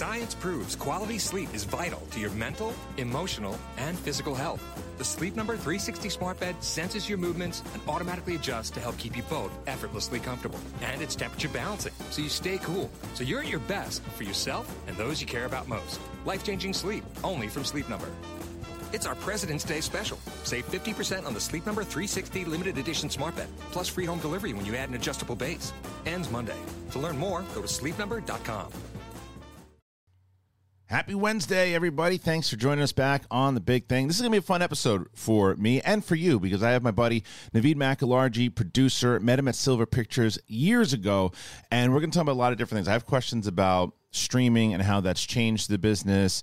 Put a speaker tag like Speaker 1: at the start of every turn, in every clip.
Speaker 1: Science proves quality sleep is vital to your mental, emotional, and physical health. The Sleep Number 360 smart bed senses your movements and automatically adjusts to help keep you both effortlessly comfortable. And it's temperature balancing, so you stay cool. So you're at your best for yourself and those you care about most. Life changing sleep, only from Sleep Number. It's our President's Day special. Save 50% on the Sleep Number 360 limited edition smart bed, plus free home delivery when you add an adjustable base. Ends Monday. To learn more, go to sleepnumber.com.
Speaker 2: Happy Wednesday, everybody. Thanks for joining us back on The Big Thing. This is going to be a fun episode for me and for you because I have my buddy Navid McIlhargey, producer, met him at Silver Pictures years ago, and we're going to talk about a lot of different things. I have questions about streaming and how that's changed the business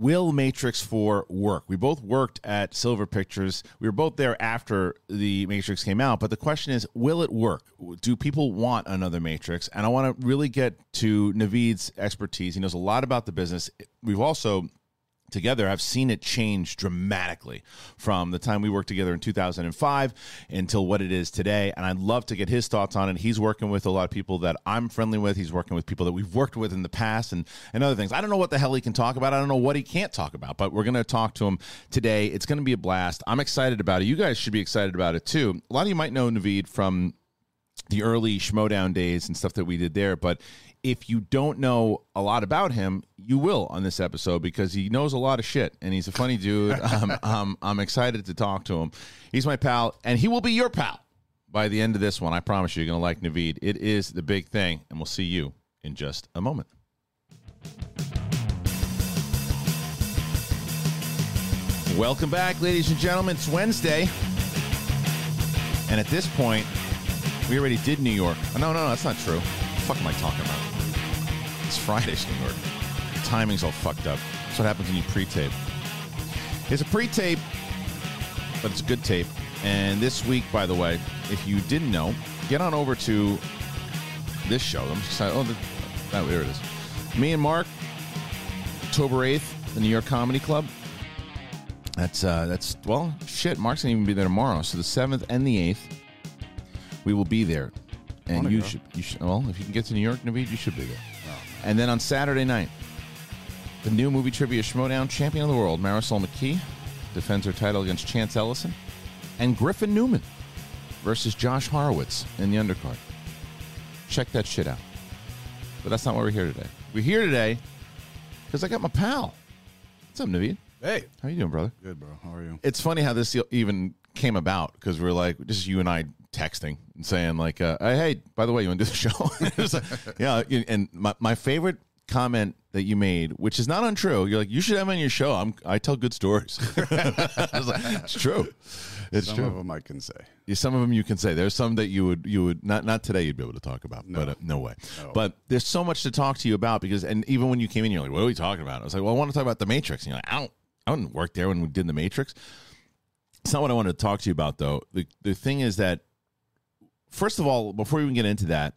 Speaker 2: will Matrix 4 work? We both worked at Silver Pictures. We were both there after the Matrix came out, but the question is, will it work? Do people want another Matrix? And I want to really get to Navid's expertise. He knows a lot about the business. We've also together, I've seen it change dramatically from the time we worked together in 2005 until what it is today. And I'd love to get his thoughts on it. He's working with a lot of people that I'm friendly with. He's working with people that we've worked with in the past and, and other things. I don't know what the hell he can talk about. I don't know what he can't talk about, but we're going to talk to him today. It's going to be a blast. I'm excited about it. You guys should be excited about it too. A lot of you might know Navid from the early Schmoedown days and stuff that we did there. But if you don't know a lot about him, you will on this episode because he knows a lot of shit and he's a funny dude. um, um, I'm excited to talk to him. He's my pal, and he will be your pal by the end of this one. I promise you, you're going to like Navid. It is the big thing, and we'll see you in just a moment. Welcome back, ladies and gentlemen. It's Wednesday. And at this point, we already did New York. Oh, no, no, no, that's not true. Fuck am I talking about? It's Friday's New York. Timing's all fucked up. That's what happens when you pre-tape. It's a pre-tape, but it's a good tape. And this week, by the way, if you didn't know, get on over to this show. I'm just excited. Oh, the, oh, there it is. Me and Mark, October 8th, the New York Comedy Club. That's, uh, that's well, shit, Mark's going to even be there tomorrow. So the 7th and the 8th, we will be there. And you
Speaker 3: go.
Speaker 2: should, you should, well, if you can get to New York, Navid, you should be there. Oh, and then on Saturday night, the new movie trivia Schmoedown champion of the world, Marisol McKee, defends her title against Chance Ellison, and Griffin Newman versus Josh Horowitz in the undercard. Check that shit out. But that's not why we're here today. We're here today because I got my pal. What's up, Navid?
Speaker 3: Hey,
Speaker 2: How you doing, brother?
Speaker 3: good, bro. How are you?
Speaker 2: It's funny how this even came about because we're like, is you and I texting and saying like, uh, hey, by the way, you want to do the show? Like, yeah. And my, my favorite comment that you made, which is not untrue, you're like, you should have me on your show. I'm, I tell good stories. I was like, it's true. It's
Speaker 3: Some
Speaker 2: true.
Speaker 3: of them I can say.
Speaker 2: Yeah, some of them you can say. There's some that you would you would not not today you'd be able to talk about, but uh, no way.
Speaker 3: No.
Speaker 2: But there's so much to talk to you about because and even when you came in, you're like, "What are we talking about?" I was like, "Well, I want to talk about the Matrix." And you're like, "I don't I didn't work there when we did the Matrix." It's not what I wanted to talk to you about though. The the thing is that first of all, before we even get into that,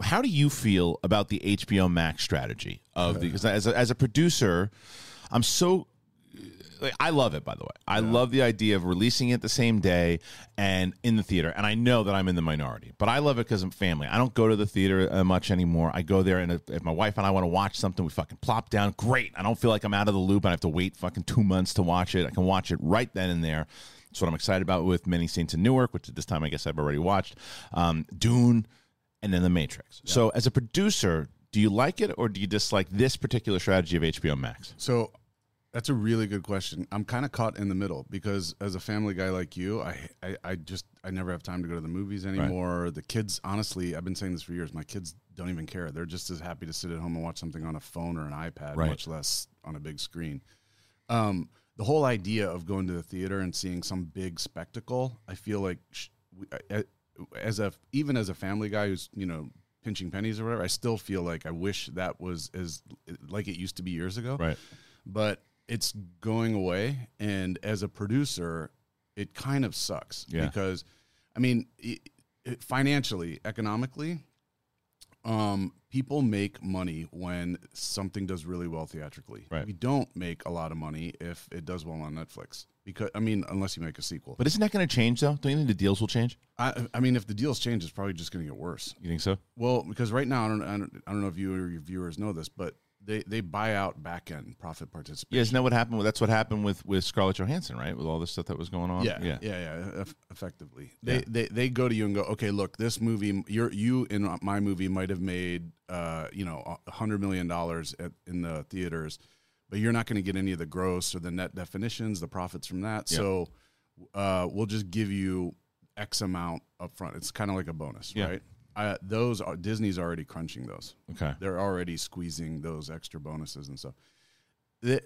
Speaker 2: how do you feel about the HBO Max strategy of the because as a, as a producer, I'm so like, I love it, by the way. I love the idea of releasing it the same day and in the theater. And I know that I'm in the minority, but I love it because I'm family. I don't go to the theater uh, much anymore. I go there, and if, if my wife and I want to watch something, we fucking plop down. Great. I don't feel like I'm out of the loop and I have to wait fucking two months to watch it. I can watch it right then and there. That's what I'm excited about with Many Saints in Newark, which at this time I guess I've already watched. Um, Dune, and then The Matrix. So, as a producer, do you like it or do you dislike this particular strategy of HBO Max?
Speaker 3: So that's a really good question. I'm kind of caught in the middle because as a family guy like you, I, I, I just I never have time to go to the movies anymore. The kids, honestly, I've been saying this for years. My kids don't even care. They're just as happy to sit at home and watch something on a phone or an iPad,
Speaker 2: Right.
Speaker 3: much less on a big screen. Um, the whole idea of going to the theater and seeing some big spectacle, I feel like sh- as a even as a family guy who's you know pinching pennies or whatever, I still feel like I wish that was as like it used to be years ago.
Speaker 2: Right.
Speaker 3: But it's going away, and as a producer, it kind of sucks
Speaker 2: Yeah.
Speaker 3: because, I mean, it, it, financially, economically, um, people make money when something does really well theatrically.
Speaker 2: Right.
Speaker 3: We don't make a lot of money if it does well on Netflix. Because I mean, unless you make a sequel.
Speaker 2: But isn't that going to change though? Don't you think the deals will change?
Speaker 3: I, I mean, if the deals change, it's probably just going to get worse.
Speaker 2: You think so?
Speaker 3: Well, because right now, I don't, I don't, I don't know if you or your viewers know this, but they they buy out back end profit participation.
Speaker 2: Yeah, isn't that what happened? With, that's what happened with with Scarlett Johansson, right? With all this stuff that was going on.
Speaker 3: Yeah, yeah, yeah, yeah. eff- effectively, they, they they go to you and go, okay, look, this movie, you're you in my movie might have made, uh, you know, a hundred million dollars in the theaters, but you're not going to get any of the gross or the net definitions, the profits from that.
Speaker 2: Yeah.
Speaker 3: So, uh, we'll just give you X amount up front. It's kind of like a bonus,
Speaker 2: Yeah.
Speaker 3: right? Uh, those are Disney's already crunching those.
Speaker 2: Okay.
Speaker 3: They're already squeezing those extra bonuses and stuff. The,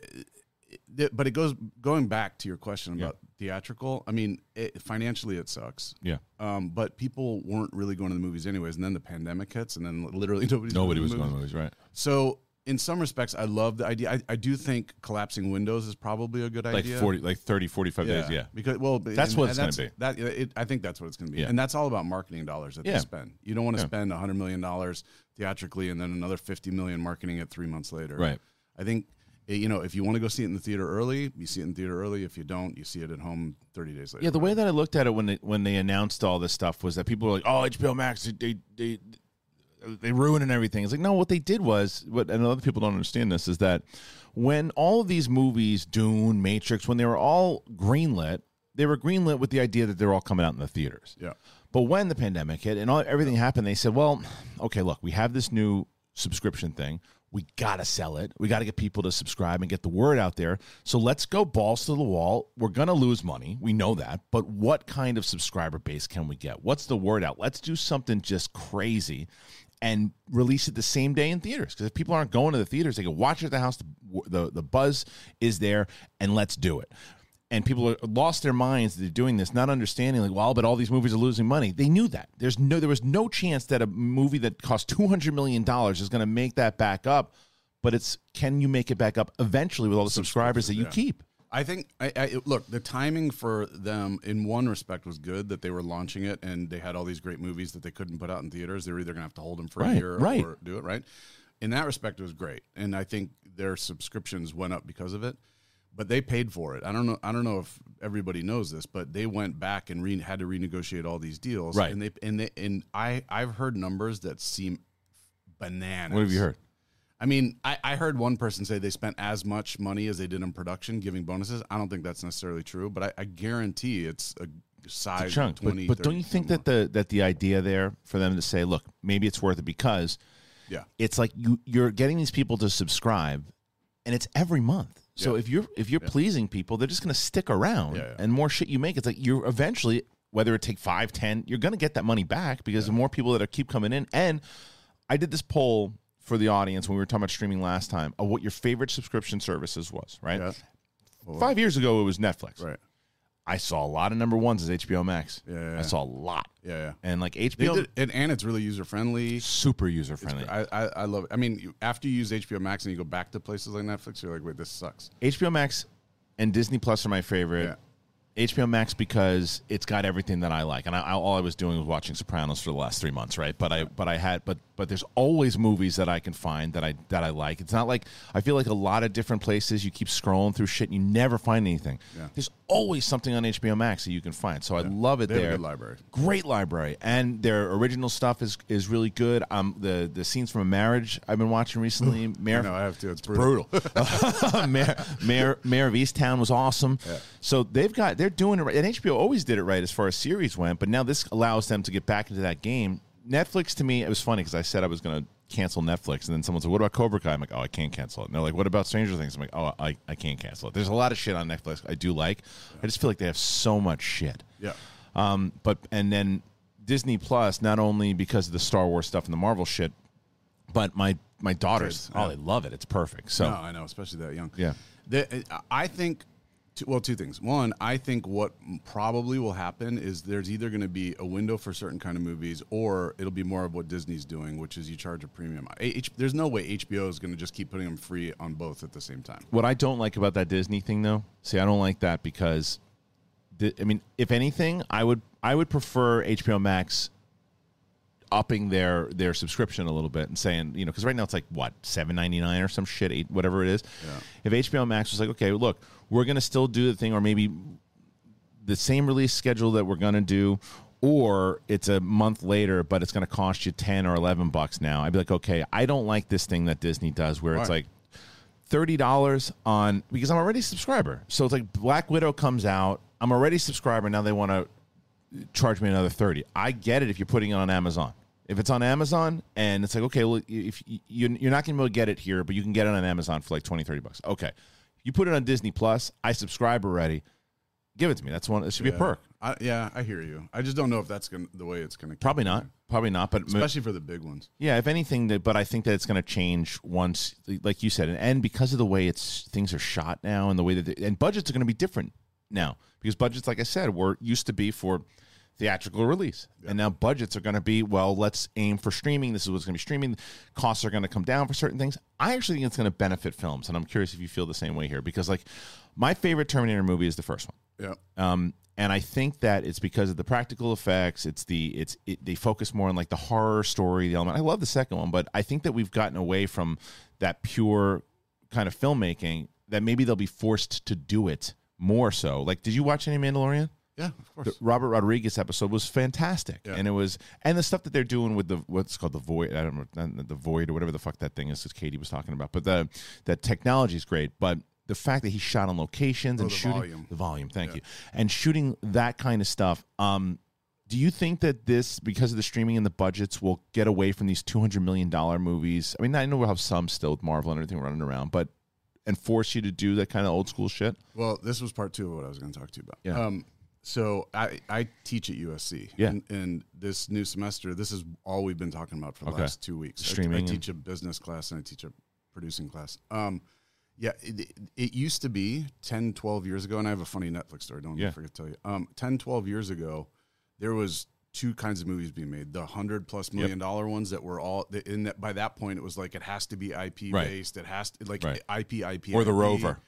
Speaker 3: the- but it goes going back to your question
Speaker 2: Yeah.
Speaker 3: about theatrical. I mean, it, financially it sucks.
Speaker 2: Yeah.
Speaker 3: Um, but people weren't really going to the movies anyways, and then the pandemic hits, and then literally nobody's
Speaker 2: Nobody was
Speaker 3: the
Speaker 2: going to
Speaker 3: movies.
Speaker 2: movies, right?
Speaker 3: So in some respects, I love the idea. I, I do think collapsing windows is probably a good idea.
Speaker 2: Like 40, like 30, 45 days. Yeah.
Speaker 3: Because well,
Speaker 2: That's
Speaker 3: and-
Speaker 2: what it's gonna
Speaker 3: be. That it, I think that's what it's going to be,
Speaker 2: Yeah.
Speaker 3: and that's all about marketing dollars that
Speaker 2: Yeah.
Speaker 3: they spend. You don't want to
Speaker 2: Yeah.
Speaker 3: spend hundred million dollars theatrically and then another fifty million marketing it three months later.
Speaker 2: Right.
Speaker 3: I think eh, you know if you want to go see it in the theater early, you see it in theater early. If you don't, you see it at home thirty days later.
Speaker 2: Yeah, the way that I looked at it when they when they announced all this stuff was that people were like, "Oh, HBO Max, they they they, ruining everything." It's like, no, what they did was what, and other people don't understand this is that when all of these movies, Dune, Matrix, when they were all greenlit, they were greenlit with the idea that they're all coming out in the theaters.
Speaker 3: Yeah.
Speaker 2: But when the pandemic hit and all, everything happened, they said, well, okay, look, we have this new subscription thing. We got to sell it. We got to get people to subscribe and get the word out there. So let's go balls to the wall. We're going to lose money. We know that. But what kind of subscriber base can we get? What's the word out? Let's do something just crazy and release it the same day in theaters. Because if people aren't going to the theaters, they can watch it at the house. The, the, the buzz is there, and let's do it and people are, lost their minds that they're doing this, not understanding like, well, but all these movies are losing money. They knew that. There's no, there was no chance that a movie that cost two hundred million dollars is going to make that back up. But it's can you make it back up eventually with all the subscribers that you
Speaker 3: yeah.
Speaker 2: keep?
Speaker 3: I think I, I look the timing for them in one respect was good that they were launching it and they had all these great movies that they couldn't put out in theaters. They were either going to have to hold them for
Speaker 2: Right,
Speaker 3: a year
Speaker 2: right.
Speaker 3: or do it right. In that respect, it was great, and I think their subscriptions went up because of it. But they paid for it. I don't know. I don't know if everybody knows this, but they went back and re- had to renegotiate all these deals.
Speaker 2: Right.
Speaker 3: And they and they and I I've heard numbers that seem bananas.
Speaker 2: What have you heard?
Speaker 3: I mean, I, I heard one person say they spent as much money as they did in production giving bonuses. I don't think that's necessarily true, but I, I guarantee it's a size
Speaker 2: Chunk.
Speaker 3: 20,
Speaker 2: but, but don't you think that the that the idea there for them to say, look, maybe it's worth it because
Speaker 3: Yeah.
Speaker 2: it's like you you're getting these people to subscribe and it's every month so
Speaker 3: Yeah.
Speaker 2: if you're if you're pleasing people they're just going to stick around
Speaker 3: Yeah, yeah.
Speaker 2: and more shit you make it's like you're eventually whether it take five ten you're going to get that money back because the more people that are keep coming in and i did this poll for the audience when we were talking about streaming last time of what your favorite subscription services was right
Speaker 3: Yeah.
Speaker 2: five years ago it was netflix
Speaker 3: Right.
Speaker 2: i saw a lot of number ones as hbo max
Speaker 3: Yeah, yeah,
Speaker 2: i saw a lot
Speaker 3: Yeah, yeah.
Speaker 2: and like hbo
Speaker 3: did, and, and it's really user friendly.
Speaker 2: super user friendly
Speaker 3: I, I, I love it. I mean, you, after you use HBO Max and you go back to places like Netflix, you're like, wait, this sucks.
Speaker 2: HBO Max and Disney Plus are my favorite. HBO Max because it's got everything that I like, and I, I, all I was doing was watching Sopranos for the last three months, right? But I, but I had, but but there's always movies that I can find that I that I like. It's not like I feel like a lot of different places you keep scrolling through shit and you never find anything.
Speaker 3: Yeah.
Speaker 2: There's always something on HBO Max that you can find, so I love it
Speaker 3: They
Speaker 2: there.
Speaker 3: library.
Speaker 2: Great library, and their original stuff is is really good. Um, the the scenes from a marriage I've been watching recently. Mare-
Speaker 3: know I have to. It's brutal.
Speaker 2: brutal. Mayor, Mayor, Mare of Easttown was awesome. So they've got they're doing it right, and HBO always did it right as far as series went. But now this allows them to get back into that game. Netflix to me, it was funny because I said I was going to cancel Netflix, and then someone said, "What about Cobra Kai?" I'm like, "Oh, I can't cancel it." And they're like, "What about Stranger Things?" I'm like, "Oh, I, I can't cancel it." There's a lot of shit on Netflix I do like. I just feel like they have so much shit.
Speaker 3: Yeah.
Speaker 2: Um, but and then Disney Plus, not only because of the Star Wars stuff and the Marvel shit, but my my daughters,
Speaker 3: Kids,
Speaker 2: oh,
Speaker 3: yeah.
Speaker 2: they love it. It's perfect. So
Speaker 3: No, I know, especially that young.
Speaker 2: Yeah.
Speaker 3: The, I think, well, two things. One, I think what probably will happen is there's either going to be a window for certain kind of movies, or it'll be more of what Disney's doing, which is you charge a premium. H, there's no way HBO is going to just keep putting them free on both at the same time.
Speaker 2: What I don't like about that Disney thing, though, see, I don't like that because, I mean, if anything, I would I would prefer HBO Max upping their their subscription a little bit and saying, you know, because right now it's like what seven ninety nine or some shit, eight whatever it is. If HBO Max was like, okay, look, we're gonna still do the thing, or maybe the same release schedule that we're gonna do, or it's a month later, but it's going to cost you ten or eleven bucks now. I'd be like, okay, I don't like this thing that Disney does, where it's
Speaker 3: Why?
Speaker 2: like thirty dollars on because I'm already a subscriber. So it's like Black Widow comes out, I'm already a subscriber. Now they want to charge me another 30 i get it if you're putting it on amazon if it's on amazon and it's like okay well if you, you're not going to be able to get it here but you can get it on amazon for like 20 30 bucks okay you put it on disney plus i subscribe already give it to me that's one it should be a perk
Speaker 3: I, yeah, I hear you. I just don't know if that's gonna the way it's gonna.
Speaker 2: probably not probably not but
Speaker 3: especially for the big ones.
Speaker 2: yeah if anything that but i think that it's going to change once like you said and, and because of the way it's things are shot now and the way that they, and budgets are going to be different now because budgets like i said were used to be for theatrical release and now budgets are going to be well let's aim for streaming this is what's going to be streaming costs are going to come down for certain things i actually think it's going to benefit films and i'm curious if you feel the same way here because like my favorite terminator movie is the first one
Speaker 3: Yeah.
Speaker 2: um, and I think that it's because of the practical effects. It's the it's it, they focus more on like the horror story, the element. I love the second one, but I think that we've gotten away from that pure kind of filmmaking. That maybe they'll be forced to do it more so. Like, did you watch any Mandalorian?
Speaker 3: Yeah, of course.
Speaker 2: The Robert Rodriguez episode was fantastic,
Speaker 3: Yeah.
Speaker 2: and it was and the stuff that they're doing with the what's called the void. I don't know the void or whatever the fuck that thing is. As Katie was talking about, but the that technology is great, but. The fact that he shot on locations and
Speaker 3: the
Speaker 2: shooting
Speaker 3: volume.
Speaker 2: the volume, thank you, and shooting that kind of stuff. Um, do you think that this, because of the streaming and the budgets, will get away from these two hundred million dollar movies? I mean, I know we'll have some still with Marvel and everything running around, but and force you to do that kind of old school shit.
Speaker 3: Well, this was part two of what I was going to talk to you about.
Speaker 2: Yeah.
Speaker 3: Um, so I, I teach at USC.
Speaker 2: Yeah.
Speaker 3: And, and this new semester, this is all we've been talking about for the
Speaker 2: Okay.
Speaker 3: last two weeks. I- I, teach a business class and I teach a producing class. Um, yeah, it, it used to be 10, 12 years ago, and I have a funny Netflix story. Don't
Speaker 2: Yeah.
Speaker 3: forget to tell you. Um, 10, 12 years ago, there was two kinds of movies being made: the hundred plus million dollar ones that were all in that. By that point, it was like it has to be IP
Speaker 2: Right.
Speaker 3: based. It has to like
Speaker 2: Right.
Speaker 3: IP, IP,
Speaker 2: Or The
Speaker 3: IP.
Speaker 2: Rover.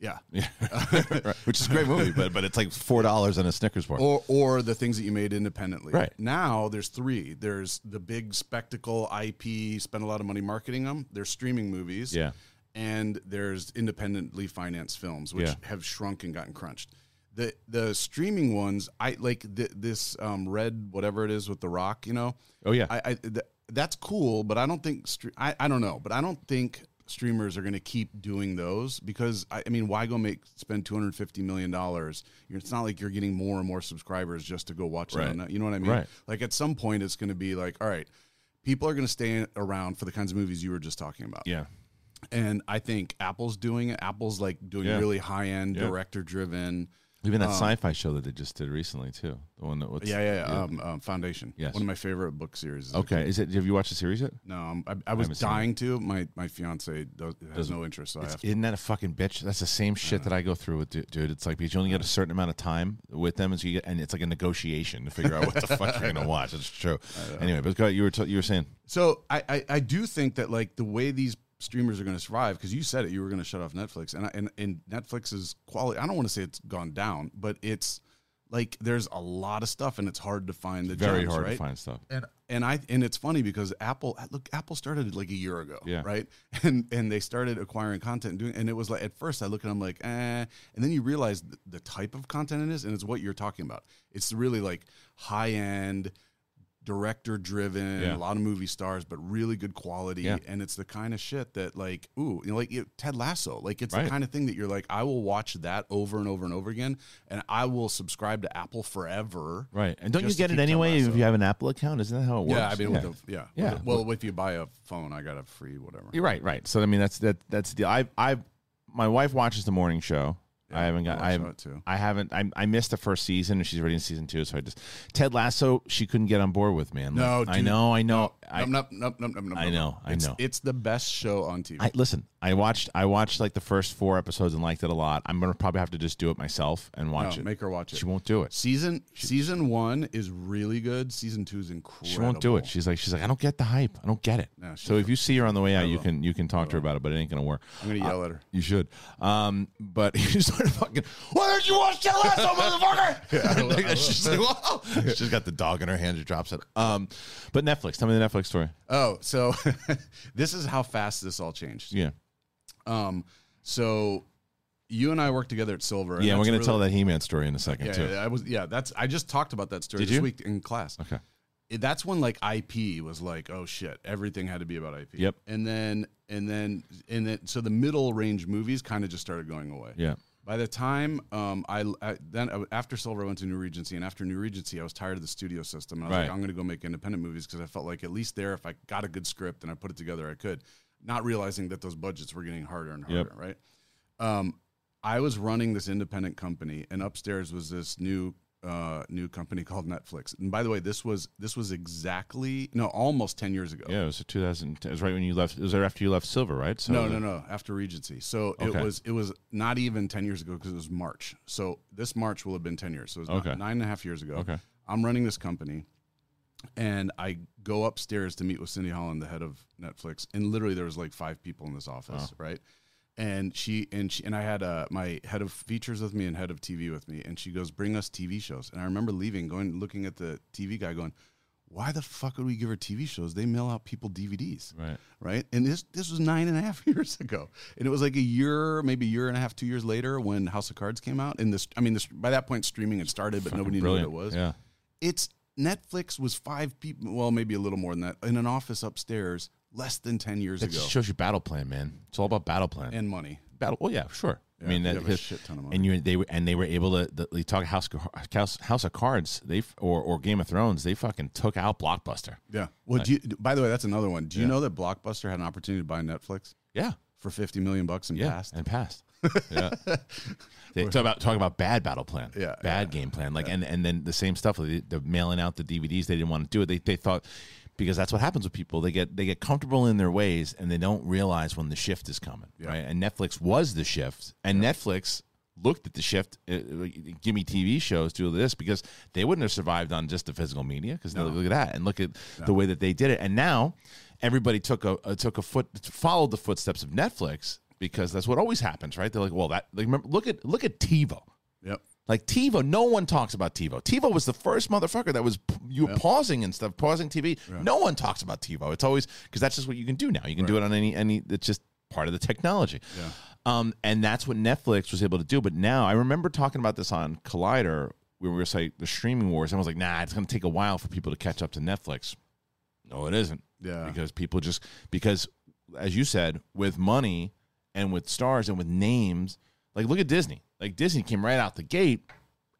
Speaker 3: Yeah,
Speaker 2: Yeah, which is a great movie, but but it's like four dollars on a Snickers bar.
Speaker 3: or or the things that you made independently.
Speaker 2: Right.
Speaker 3: Now there's three. There's the big spectacle IP, spend a lot of money marketing them. There's streaming movies.
Speaker 2: Yeah.
Speaker 3: And there's independently financed films, which
Speaker 2: Yeah.
Speaker 3: have shrunk and gotten crunched. The the streaming ones, I like th- this um, red whatever it is with the Rock. You know.
Speaker 2: Oh, yeah.
Speaker 3: I, I th- that's cool, but I don't think I I don't know, but I don't think streamers are going to keep doing those because I, I mean, why go make spend two hundred fifty million dollars? It's not like you're getting more and more subscribers just to go watch
Speaker 2: Right.
Speaker 3: it. On, you know what I mean?
Speaker 2: Right.
Speaker 3: Like at some point, it's going to be like, all right, people are going to stay around for the kinds of movies you were just talking about.
Speaker 2: yeah,
Speaker 3: And I think Apple's doing it. Apple's like doing
Speaker 2: Yeah.
Speaker 3: really high end,
Speaker 2: Yeah.
Speaker 3: director driven.
Speaker 2: Even that sci-fi show that they just did recently too. The one that was
Speaker 3: Yeah, yeah, yeah. Um, um, Foundation.
Speaker 2: Yes.
Speaker 3: One of my favorite book series.
Speaker 2: Okay, is it? Have you watched the series yet?
Speaker 3: No, I'm, I, I was
Speaker 2: haven't
Speaker 3: dying to. My my fiance does, has no interest, so I have.
Speaker 2: Isn't that a fucking bitch? That's the same shit that I go through with du- dude. It's like because you only get a certain amount of time with them, and so you get, and it's like a negotiation to figure out what the fuck you're gonna watch. It's true. Anyway, but you were t- you were saying
Speaker 3: So I, I I do think that like the way these streamers are going to survive because you said it, you were going to shut off Netflix, and I, and and Netflix's quality. I don't want to say it's gone down, but it's like there's a lot of stuff, and it's hard to find the
Speaker 2: very
Speaker 3: gems,
Speaker 2: hard
Speaker 3: right?
Speaker 2: to find stuff.
Speaker 3: And and I and it's funny because Apple look Apple started like a year ago,
Speaker 2: Yeah.
Speaker 3: right? And and they started acquiring content and doing and it was like at first I look at them like eh, and then you realize the, the type of content it is and it's what you're talking about. It's really like high end director driven,
Speaker 2: Yeah.
Speaker 3: a lot of movie stars, but really good quality.
Speaker 2: Yeah.
Speaker 3: And it's the kind of shit that like, ooh, you know, like it, Ted Lasso. Like it's
Speaker 2: Right.
Speaker 3: the kind of thing that you're like, I will watch that over and over and over again, and I will subscribe to Apple forever.
Speaker 2: Right, and don't you get it anyway if you have an Apple account? Isn't that how it works?
Speaker 3: Yeah, I mean, with the, yeah,
Speaker 2: Yeah.
Speaker 3: Well, if you buy a phone, I got a free whatever.
Speaker 2: You're right, right. So I mean, that's that. That's the I I my wife watches the morning show. I haven't got.
Speaker 3: I
Speaker 2: I haven't. I. I, missed the first season, and she's already in season two. So I just Ted Lasso. She couldn't get on board with man.
Speaker 3: No,
Speaker 2: Like, I know. I know. I,
Speaker 3: Nope, nope, nope, nope, nope,
Speaker 2: I know, I
Speaker 3: It's-
Speaker 2: know.
Speaker 3: It's the best show on TV.
Speaker 2: I listen. I watched. I watched like the first four episodes and liked it a lot. I'm gonna probably have to just do it myself and watch
Speaker 3: No,
Speaker 2: it.
Speaker 3: make her watch it.
Speaker 2: She won't do it.
Speaker 3: Season season one is really good. Season two is incredible.
Speaker 2: She won't do it. She's like, she's like, I don't get the hype. I don't get it.
Speaker 3: No,
Speaker 2: so if you see her on the way out, you can you can talk to her about it, but it ain't gonna work.
Speaker 3: I'm gonna yell at her.
Speaker 2: You should. Um, but fucking. Why didn't you watch Ted Lasso, motherfucker? Yeah, she's like, whoa. She's got the dog in her hand. She drops it. Um, but Netflix. Tell me the Netflix story.
Speaker 3: Oh, so this is how fast this all changed.
Speaker 2: Yeah.
Speaker 3: Um, so you and I worked together at Silver. and
Speaker 2: Yeah, we're
Speaker 3: that's
Speaker 2: gonna
Speaker 3: really-
Speaker 2: tell that He-Man story in a second
Speaker 3: Yeah,
Speaker 2: too.
Speaker 3: yeah, I was. Yeah, that's. I just talked about that story
Speaker 2: Did
Speaker 3: this
Speaker 2: you?
Speaker 3: week in class.
Speaker 2: Okay.
Speaker 3: It- that's when like IP was like, oh shit, everything had to be about IP.
Speaker 2: Yep.
Speaker 3: And then and then and then so the middle range movies kind of just started going away.
Speaker 2: Yeah.
Speaker 3: By the time um, I, I then uh, after Silver I went to New Regency, and after New Regency, I was tired of the studio system, and I was
Speaker 2: Right.
Speaker 3: like, I'm going to go make independent movies because I felt like at least there, if I got a good script and I put it together, I could. Not realizing that those budgets were getting harder and harder,
Speaker 2: Yep.
Speaker 3: right? Um, I was running this independent company, and upstairs was this new uh, new company called Netflix. And by the way, this was this was exactly no, almost ten years ago.
Speaker 2: Yeah, it was 2000. It was right when you left. It was right after you left Silver, right? So
Speaker 3: No, no, no. After Regency, so
Speaker 2: Okay.
Speaker 3: it was it was not even ten years ago because it was March. So this March will have been ten years. So it was
Speaker 2: Okay.
Speaker 3: nine and a half years ago.
Speaker 2: Okay.
Speaker 3: I'm running this company, and I go upstairs to meet with Cindy Holland, the head of Netflix, and literally there was like five people in this office, right? And she and she and I had uh, my head of features with me and head of TV with me, and she goes, "Bring us TV shows." And I remember leaving, going looking at the TV guy, going, "Why the fuck would we give her TV shows? They mail out people DVDs."
Speaker 2: Right.
Speaker 3: right? And this this was nine and a half years ago, and it was like a year, maybe a year and a half, two years later when House of Cards came out. And this, I mean, this by that point streaming had started, but nobody
Speaker 2: Brilliant.
Speaker 3: knew what it was.
Speaker 2: Yeah.
Speaker 3: It's Netflix was five people, well, maybe a little more than that, in an office upstairs less than ten years
Speaker 2: That
Speaker 3: ago,
Speaker 2: shows you battle plan, man. It's all about battle plan.
Speaker 3: and money.
Speaker 2: battle. Well, yeah, sure. I mean, that,
Speaker 3: shit ton of money.
Speaker 2: and you they were and they were able to. The, they talk House, House House of Cards. They or or Game of Thrones. They fucking took out Blockbuster.
Speaker 3: Yeah. Well, do you, by the way, that's another one. Do you
Speaker 2: Yeah.
Speaker 3: know that Blockbuster had an opportunity to buy Netflix
Speaker 2: Yeah.
Speaker 3: for fifty million bucks and
Speaker 2: Yeah,
Speaker 3: passed?
Speaker 2: and passed. yeah, they talk about talk about bad battle plan.
Speaker 3: Yeah,
Speaker 2: bad game plan. Like and and then the same stuff. The, the mailing out the DVDs. They didn't want to do it. They they thought because that's what happens with people. They get they get comfortable in their ways and they don't realize when the shift is coming. Right. And Netflix was the shift. And Netflix looked at the shift. Uh, give me TV shows. Do this because they wouldn't have survived on just the physical media. Because look at that and look at the way that they did it. And now everybody took a uh, took a foot followed the footsteps of Netflix because that's what always happens, right? They're like, well, that like, remember, look at look at TiVo.
Speaker 3: Yep.
Speaker 2: Like TiVo, no one talks about TiVo. TiVo was the first motherfucker that was you were pausing and stuff, pausing TV. No one talks about TiVo. It's always because that's just what you can do now. You can do it on any any. It's just part of the technology. Yeah. Um, and that's what Netflix was able to do. But now I remember talking about this on Collider where we were saying the streaming wars. And I was like, nah, it's going to take a while for people to catch up to Netflix. No, it isn't.
Speaker 3: Yeah.
Speaker 2: Because people just because, as you said, with money and with stars and with names, like look at Disney. Like Disney came right out the gate,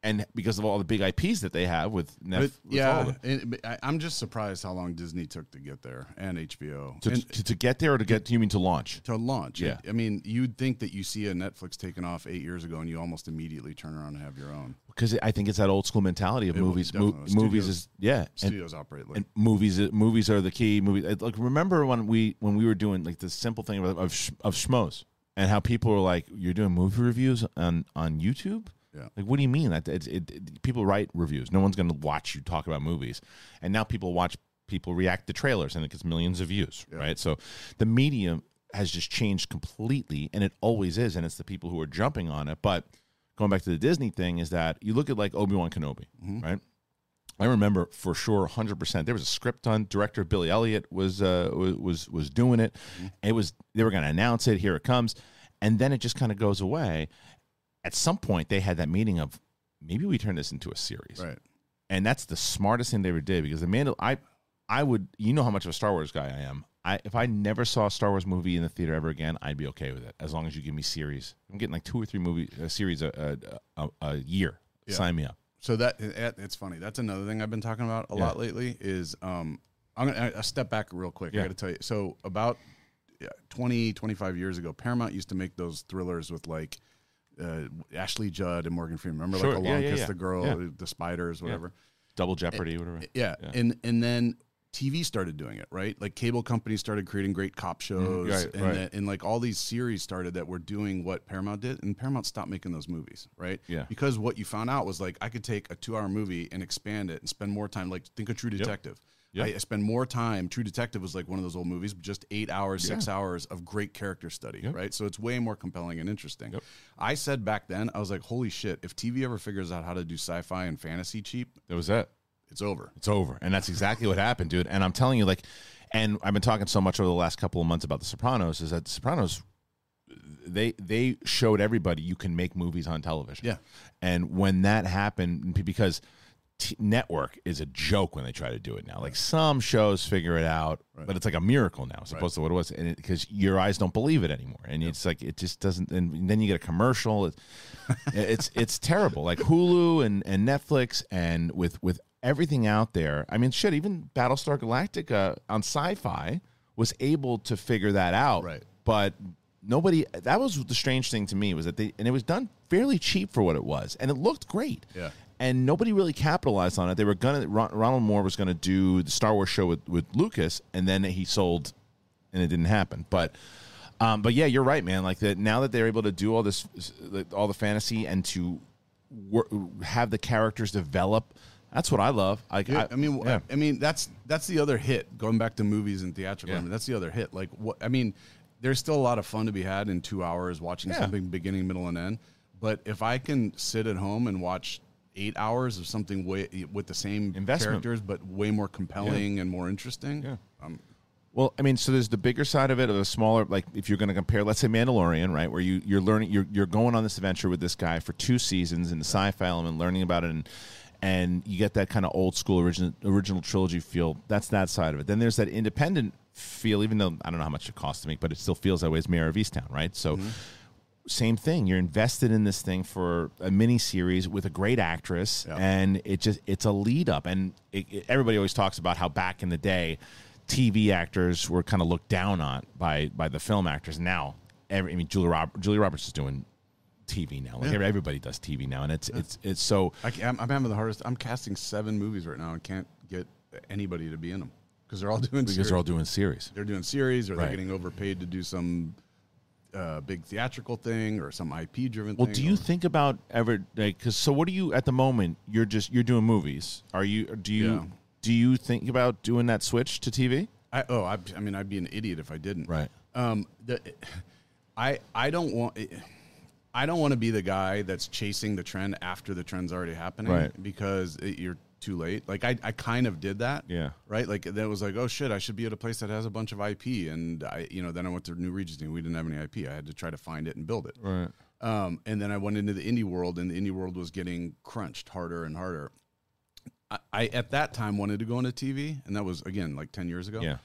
Speaker 2: and because of all the big IPs that they have with Netflix,
Speaker 3: yeah, and- I, I'm just surprised how long Disney took to get there and HBO
Speaker 2: to,
Speaker 3: and,
Speaker 2: to, to get there or to get you mean to launch?
Speaker 3: to launch.
Speaker 2: Yeah.
Speaker 3: I mean, you'd think that you see a Netflix taken off eight years ago, and you almost immediately turn around and have your own.
Speaker 2: Because I think it's that old school mentality of
Speaker 3: It
Speaker 2: movies. Mo-
Speaker 3: definitely.
Speaker 2: movies is yeah, and,
Speaker 3: Studios operate like
Speaker 2: and movies movies are the key. Movies like remember when we when we were doing like the simple thing of of, sh- of schmoes and how people are like, "You're doing movie reviews on on YouTube."
Speaker 3: Yeah.
Speaker 2: Like, what do you mean? That it, it, people write reviews. No one's going to watch you talk about movies, and now people watch people react to trailers, and it gets millions of views. Right. So the medium has just changed completely, and it always is, and it's the people who are jumping on it. But going back to the Disney thing, is that you look at like Obi Wan Kenobi, mm-hmm. right? I remember for sure, hundred percent. There was a script done. Director Billy Elliot was uh, was was doing it. It was they were going to announce it. Here it comes, and then it just kind of goes away. At some point, they had that meeting of maybe we turn this into a series,
Speaker 3: right.
Speaker 2: and that's the smartest thing they ever did because the Mandal I I would you know how much of a Star Wars guy I am. I if I never saw a Star Wars movie in the theater ever again, I'd be okay with it as long as you give me series. I'm getting like two or three movie uh, series a, a, a, a year. Sign me up.
Speaker 3: So that it- it's funny. That's another thing I've been talking about a
Speaker 2: Yeah.
Speaker 3: lot lately. Is um, I'm gonna I step back real quick.
Speaker 2: Yeah.
Speaker 3: I got to tell you. So about yeah, 20, 25 years ago, Paramount used to make those thrillers with like uh, Ashley Judd and Morgan Freeman. Remember,
Speaker 2: Sure.
Speaker 3: like Along
Speaker 2: yeah,
Speaker 3: Kiss the Girl, the Spiders, whatever.
Speaker 2: Double Jeopardy, whatever.
Speaker 3: Yeah.
Speaker 2: Yeah.
Speaker 3: and and then TV started doing it, right? Like cable companies started creating great cop mm-hmm. shows,
Speaker 2: right,
Speaker 3: and,
Speaker 2: right.
Speaker 3: that- and like all these series started that were doing what Paramount did, and Paramount stopped making those movies, right?
Speaker 2: Yeah.
Speaker 3: because what you found out was like I could take a two-hour movie and expand it and spend more time. Like think of True Detective.
Speaker 2: Yep.
Speaker 3: I spend more time. True Detective was like one of those old movies, just eight hours, six hours of great character study, right? So it's way more compelling and interesting. Yep. I said back then, I was like, holy shit, if TV ever figures out how to do sci fi and fantasy cheap,
Speaker 2: That was it.
Speaker 3: It's over.
Speaker 2: It's over. And that's exactly what happened, dude. And I'm telling you, like, and I've been talking so much over the last couple of months about The Sopranos, is that The Sopranos, they they showed everybody you can make movies on television.
Speaker 3: Yeah.
Speaker 2: and when that happened, because t- network is a joke when they try to do it now. Like some shows figure it out, but it's like a miracle now, as opposed to what it was, and because your eyes don't believe it anymore, and it's like it just doesn't. And then you get a commercial. It, it's it's terrible. Like Hulu and and Netflix, and with with everything out there. I mean, shit. Even Battlestar Galactica on Sci-Fi was able to figure that out,
Speaker 3: Right.
Speaker 2: But nobody. That was the strange thing to me was that they and it was done fairly cheap for what it was, and it looked great.
Speaker 3: Yeah.
Speaker 2: And nobody really capitalized on it. They were gonna. Ronald Moore was gonna do the Star Wars show with with Lucas, and then he sold, and it didn't happen. But. Um, but yeah, you're right, man. Like that now that they're able to do all this, all the fantasy, and to wor- have the characters develop, that's what I love. I,
Speaker 3: Yeah, I, mean,
Speaker 2: yeah.
Speaker 3: I mean that's that's the other hit. Going back to movies and theatrical, I mean, that's the other hit. Like what? I mean, there's still a lot of fun to be had in two hours watching
Speaker 2: Yeah.
Speaker 3: something beginning, middle, and end. But if I can sit at home and watch eight hours of something way with the same
Speaker 2: Investment.
Speaker 3: characters, but way more compelling and more interesting,
Speaker 2: Yeah.
Speaker 3: um,
Speaker 2: Well, I mean, so there's the bigger side of it, of a smaller, like if you're going to compare, let's say Mandalorian, right, where you you're learning, you're you're going on this adventure with this guy for two seasons in the sci-fi element, learning about it, and and you get that kind of old school original original trilogy feel. That's that side of it. Then there's that independent feel, even though I don't know how much it costs to make, but it still feels that way as Mare of Easttown, right? So. Mm-hmm. Same thing. You're invested in this thing for a mini series with a great actress,
Speaker 3: Yeah.
Speaker 2: and it just it's a lead up. And it, it- everybody always talks about how back in the day, TV actors were kind of looked down on by by the film actors. Now, every, I mean, Julia Rob, Julia Roberts is doing TV now. Like
Speaker 3: Yeah.
Speaker 2: everybody does TV now, and it's it's it's so
Speaker 3: I am I'm having the hardest. I'm casting seven movies right now and can't get anybody to be in them because they're all doing
Speaker 2: because
Speaker 3: series.
Speaker 2: they're all doing series.
Speaker 3: they're doing series or
Speaker 2: Right.
Speaker 3: they're getting overpaid to do some uh, big theatrical thing or some IP driven
Speaker 2: Well, do you
Speaker 3: or-
Speaker 2: think about ever like? Because so, what do you at the moment? You're just you're doing movies. Are you? Do you?
Speaker 3: Yeah.
Speaker 2: Do you think about doing that switch to TV?
Speaker 3: I, oh, I, I mean, I'd be an idiot if I didn't.
Speaker 2: Right.
Speaker 3: Um, the, I I don't want. I don't want to be the guy that's chasing the trend after the trend's already happening,
Speaker 2: Right.
Speaker 3: Because it, you're too late. Like I, I kind of did that,
Speaker 2: Yeah.
Speaker 3: right. Like that was like, oh shit, I should be at a place that has a bunch of IP, and I, you know, then I went to New Regency, and we didn't have any IP. I had to try to find it and build it.
Speaker 2: Right.
Speaker 3: Um, and then I went into the indie world, and the indie world was getting crunched harder and harder. I, I at that time wanted to go into TV, and that was again like ten years ago.
Speaker 2: Yeah.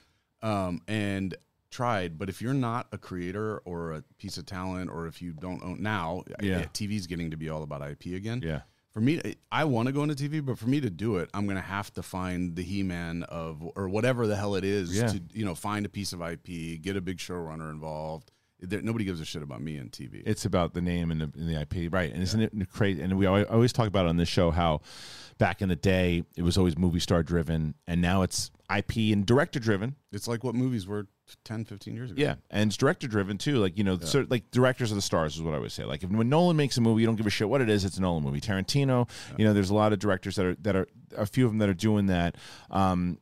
Speaker 3: Um, and tried, but if you're not a creator or a piece of talent, or if you don't own now, eh,
Speaker 2: Yeah.
Speaker 3: TV's getting to be all about IP again.
Speaker 2: Yeah.
Speaker 3: For me, eh, I want to go into TV, but for me to do it, I'm going to have to find the He-Man of or whatever the hell it is
Speaker 2: Yeah.
Speaker 3: to you know find a piece of IP, get a big showrunner involved. There, nobody gives a shit about me in TV.
Speaker 2: It's about the name and the, and the IP, right? And isn't it crazy? And we always, always talk about on this show how back in the day it was always movie star driven, and now it's IP and director driven.
Speaker 3: It's like what movies were 10, 15 years ago.
Speaker 2: Yeah, and it's director driven too. Like you know, sort like directors are the stars is what I would say. Like if, when Nolan makes a movie, you don't give a shit what it is. It's a Nolan movie. Tarantino, you know, there's a lot of directors that are that are a few of them that are doing that. Um,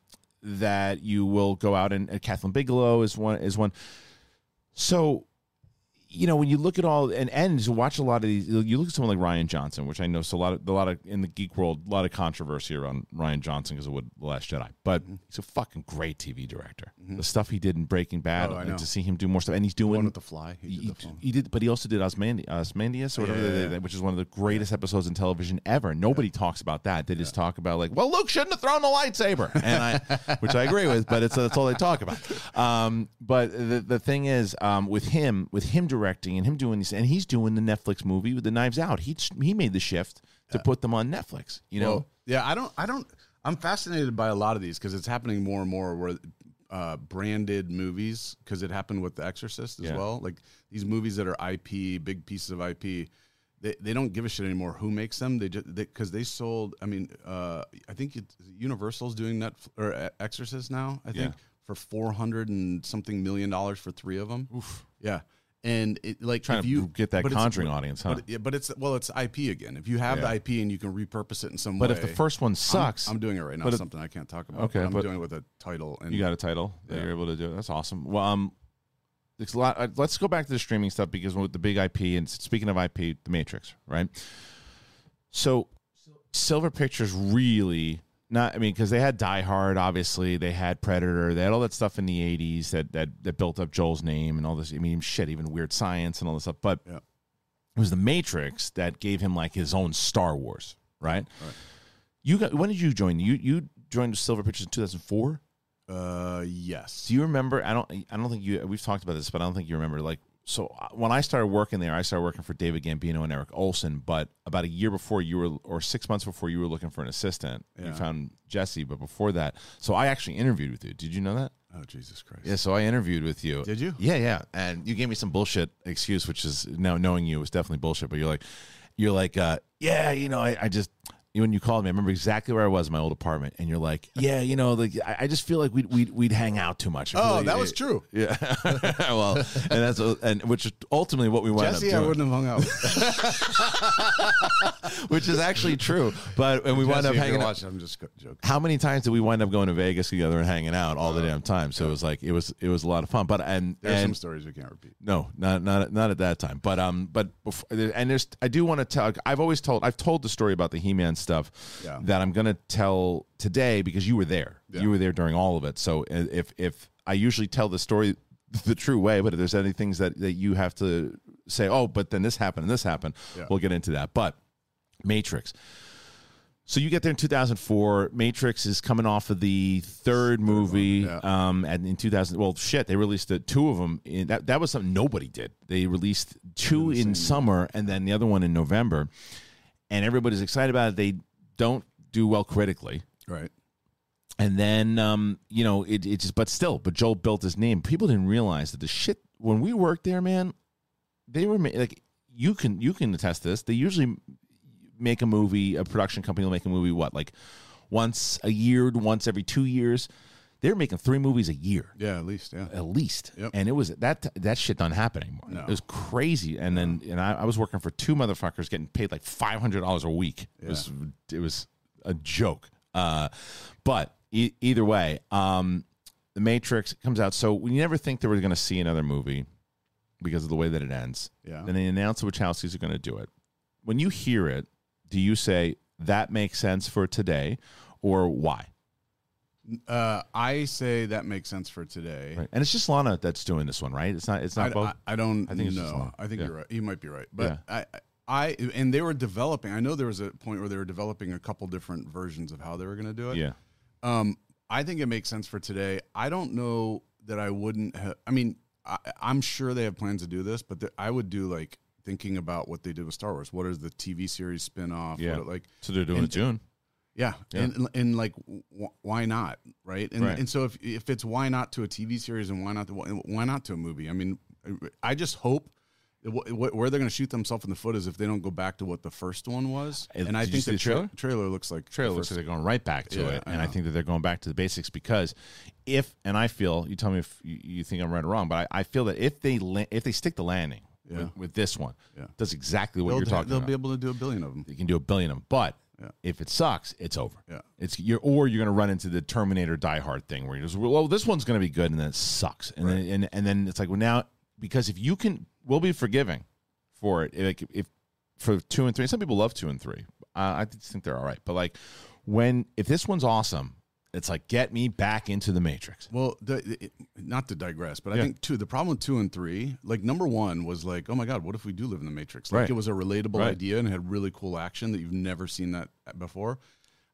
Speaker 2: that you will go out and, and Kathleen Bigelow is one is one. So you know, when you look at all and to watch a lot of these, you look at someone like Rian Johnson, which I know so a lot of a lot of in the geek world, a lot of controversy around Rian Johnson because of what the Last Jedi, but
Speaker 3: Mm-hmm.
Speaker 2: he's a fucking great TV director. The stuff he did in Breaking Bad,
Speaker 3: Oh, I
Speaker 2: and to see him do more stuff, and he's doing
Speaker 3: one with the fly. He did
Speaker 2: he,
Speaker 3: the phone.
Speaker 2: he did, but he also did Osmandi- Ozymandias or whatever,
Speaker 3: Yeah, yeah, yeah.
Speaker 2: which is one of the greatest episodes in television ever. Nobody talks about that. They just talk about like, well, Luke shouldn't have thrown the lightsaber, and I, which I agree with, but it's that's all they talk about. Um, but the the thing is, um, with him, with him directing and him doing these, and he's doing the Netflix movie with the Knives Out. He he made the shift to put them on Netflix. You know,
Speaker 3: Well, yeah, I don't, I don't, I'm fascinated by a lot of these because it's happening more and more where uh, branded movies, because it happened with The Exorcist as
Speaker 2: Yeah.
Speaker 3: well. Like these movies that are IP, big pieces of IP, they, they don't give a shit anymore who makes them. They just, because they, sold, I mean, uh, I think it's, Universal's doing Netflix or Exorcist now, I think,
Speaker 2: Yeah.
Speaker 3: for 400 and something million dollars for three of them. Oof. Yeah. And it like
Speaker 2: Trying to
Speaker 3: you
Speaker 2: get that Conjuring audience, huh?
Speaker 3: But, yeah, but it's well, it's IP again. If you have
Speaker 2: Yeah.
Speaker 3: the IP and you can repurpose it in some
Speaker 2: but
Speaker 3: way.
Speaker 2: But if the first one
Speaker 3: I'm-
Speaker 2: sucks,
Speaker 3: I'm, doing it right now. something I can't talk about.
Speaker 2: Okay,
Speaker 3: but I'm
Speaker 2: but-
Speaker 3: doing it with a title. And
Speaker 2: You got a title that you're able to do. It. That's awesome. Well, um, it's a lot. Uh, let's go back to the streaming stuff because with the big IP and speaking of IP, The Matrix, right? So, Silver Pictures really not I mean because they had Die Hard, obviously they had Predator, they had all that stuff in the '80s that that that built up Joel's name and all this. I mean, shit, even Weird Science and all this stuff. But
Speaker 3: Yeah.
Speaker 2: it was the Matrix that gave him like his own Star Wars, right? You got when did you join? You you joined Silver Pictures in 2004.
Speaker 3: Uh, yes.
Speaker 2: Do you remember? I don't. I don't think you. We've talked about this, but I don't think you remember. Like, so uh, when I started working there, I started working for David Gambino and Eric Olson. But about a year before you were, or six months before you were looking for an assistant, you found Jesse. But before that, so I actually interviewed with you. Did you know that?
Speaker 3: oh Jesus Christ.
Speaker 2: Yeah. So I interviewed with you.
Speaker 3: Did you?
Speaker 2: Yeah, yeah. And you gave me some bullshit excuse, which is now knowing you was definitely bullshit. But you're like, you're like, uh, yeah, you know, I, I just when you called me, I remember exactly where I was in my old apartment, and you're like, yeah, you know, like I, I just feel like we'd we'd, we'd hang out too much.
Speaker 3: Oh,
Speaker 2: like-
Speaker 3: that was true.
Speaker 2: Yeah. well, and that's and which is ultimately what we wound
Speaker 3: Jesse,
Speaker 2: up
Speaker 3: I wouldn't have hung out.
Speaker 2: which is actually true. But and we wound up hanging out.
Speaker 3: watching, I'm just joking.
Speaker 2: How many times did we wind up going to Vegas together and hanging out all the damn time? So it was like it was it was a lot of fun. But and
Speaker 3: There's some stories we can't repeat.
Speaker 2: No, not not not at that time. But um, but before, and there's I do want to tell. I've always told I've told the story about the He-Man stuff
Speaker 3: Yeah.
Speaker 2: that I'm gonna tell today because you were there.
Speaker 3: Yeah.
Speaker 2: You were there during all of it. So uh, if if I usually tell the story the true way, but if there's any things that that you have to say, oh, but then this happened and this happened,
Speaker 3: Yeah.
Speaker 2: we'll get into that. But Matrix. So you get there in 2004. Matrix is coming off of the third movie.
Speaker 3: yeah.
Speaker 2: Um, and in 2000, well, shit, they released the two of them. In, that that was something nobody did. They released two in summer and then the other one in November, and everybody's excited about it. They don't do well critically.
Speaker 3: Right.
Speaker 2: And then, um, you know, it, it just, but still, but Joel built his name. People didn't realize that the shit when we worked there, man, they were like, you can you can attest to this. They usually make a movie, a production company will make a movie, what like once a year, once every two years. They're making three movies a year
Speaker 3: Yeah, at least. Yeah.
Speaker 2: at least.
Speaker 3: Yep.
Speaker 2: And it was that that shit don't happen anymore.
Speaker 3: No.
Speaker 2: It was crazy. And then and I, I was working for two motherfuckers getting paid like five hundred dollars a week. Yeah. It was it was a joke. Uh, but e- either way, um, the Matrix comes out. So we never think that we're going to see another movie because of the way that it ends.
Speaker 3: Yeah.
Speaker 2: Then they announce the Wachowskis are going to do it. When you hear it, do you say that makes sense for today, or why?
Speaker 3: Uh, I say that makes sense for today.
Speaker 2: Right. And it's just Lana that's doing this one, right? It's not. It's not
Speaker 3: I,
Speaker 2: both.
Speaker 3: I, I don't
Speaker 2: I think
Speaker 3: know. I think
Speaker 2: Yeah.
Speaker 3: you're right. You might be right. But I, I, and they were developing. I know there was a point where they were developing a couple different versions of how they were going to do it.
Speaker 2: yeah.
Speaker 3: Um, I think it makes sense for today. I don't know that I wouldn't have. I mean, I, I'm sure they have plans to do this, but the, I would do like thinking about what they did with Star Wars. What is the TV series spin off?
Speaker 2: Yeah.
Speaker 3: What, like,
Speaker 2: So they're doing
Speaker 3: And-
Speaker 2: it June.
Speaker 3: Yeah, and and like, wh- why not, right? And
Speaker 2: Right.
Speaker 3: and so if if it's why not to a TV series and why not to why not to a movie? I mean, I just hope. wh- wh- Where they're going to shoot themselves in the foot is if they don't go back to what the first one was.
Speaker 2: Uh,
Speaker 3: And I
Speaker 2: did
Speaker 3: think the
Speaker 2: the trailer?
Speaker 3: tra- trailer looks like
Speaker 2: trailer looks like they're going right back to
Speaker 3: Yeah,
Speaker 2: it,
Speaker 3: I
Speaker 2: and I think that they're going back to the basics because if and I feel you tell me if you, think I'm right or wrong, but I, I feel that if they if they stick the landing
Speaker 3: Yeah.
Speaker 2: with, with this one,
Speaker 3: Yeah.
Speaker 2: does exactly what
Speaker 3: They'll,
Speaker 2: you're talking about.
Speaker 3: they'll
Speaker 2: about.
Speaker 3: be able to do a billion of them.
Speaker 2: you can do a billion of them, but
Speaker 3: Yeah.
Speaker 2: if it sucks, it's over.
Speaker 3: Yeah.
Speaker 2: It's you're or you're going to run into the Terminator Die Hard thing where you're just well, this one's going to be good, and then it sucks, and then and, and then it's like well now because if you can, we'll be forgiving for it. Like if for two and three, some people love two and three. Uh, I just think they're all right, but like when if this one's awesome, it's like get me back into the Matrix.
Speaker 3: Well, the, it, not to digress, but I
Speaker 2: Yeah.
Speaker 3: think two. The problem with two and three, like number one was like, oh my god, what if we do live in the Matrix? Like
Speaker 2: Right.
Speaker 3: it was a relatable
Speaker 2: Right.
Speaker 3: idea and had really cool action that you've never seen that before.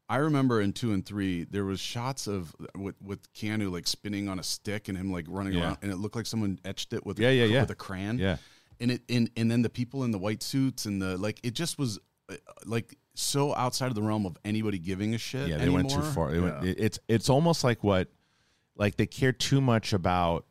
Speaker 3: I remember in two and three, there was shots of with, with Keanu like spinning on a stick and him like running
Speaker 2: Yeah.
Speaker 3: around, and it looked like someone etched it with
Speaker 2: Yeah,
Speaker 3: a,
Speaker 2: yeah, yeah.
Speaker 3: with a crayon.
Speaker 2: Yeah.
Speaker 3: and it and and then the people in the white suits and the like, it just was uh, like so outside of the realm of anybody giving a shit.
Speaker 2: Yeah, they went too far. They
Speaker 3: Yeah.
Speaker 2: went, it- it's it's almost like what, like they care too much about.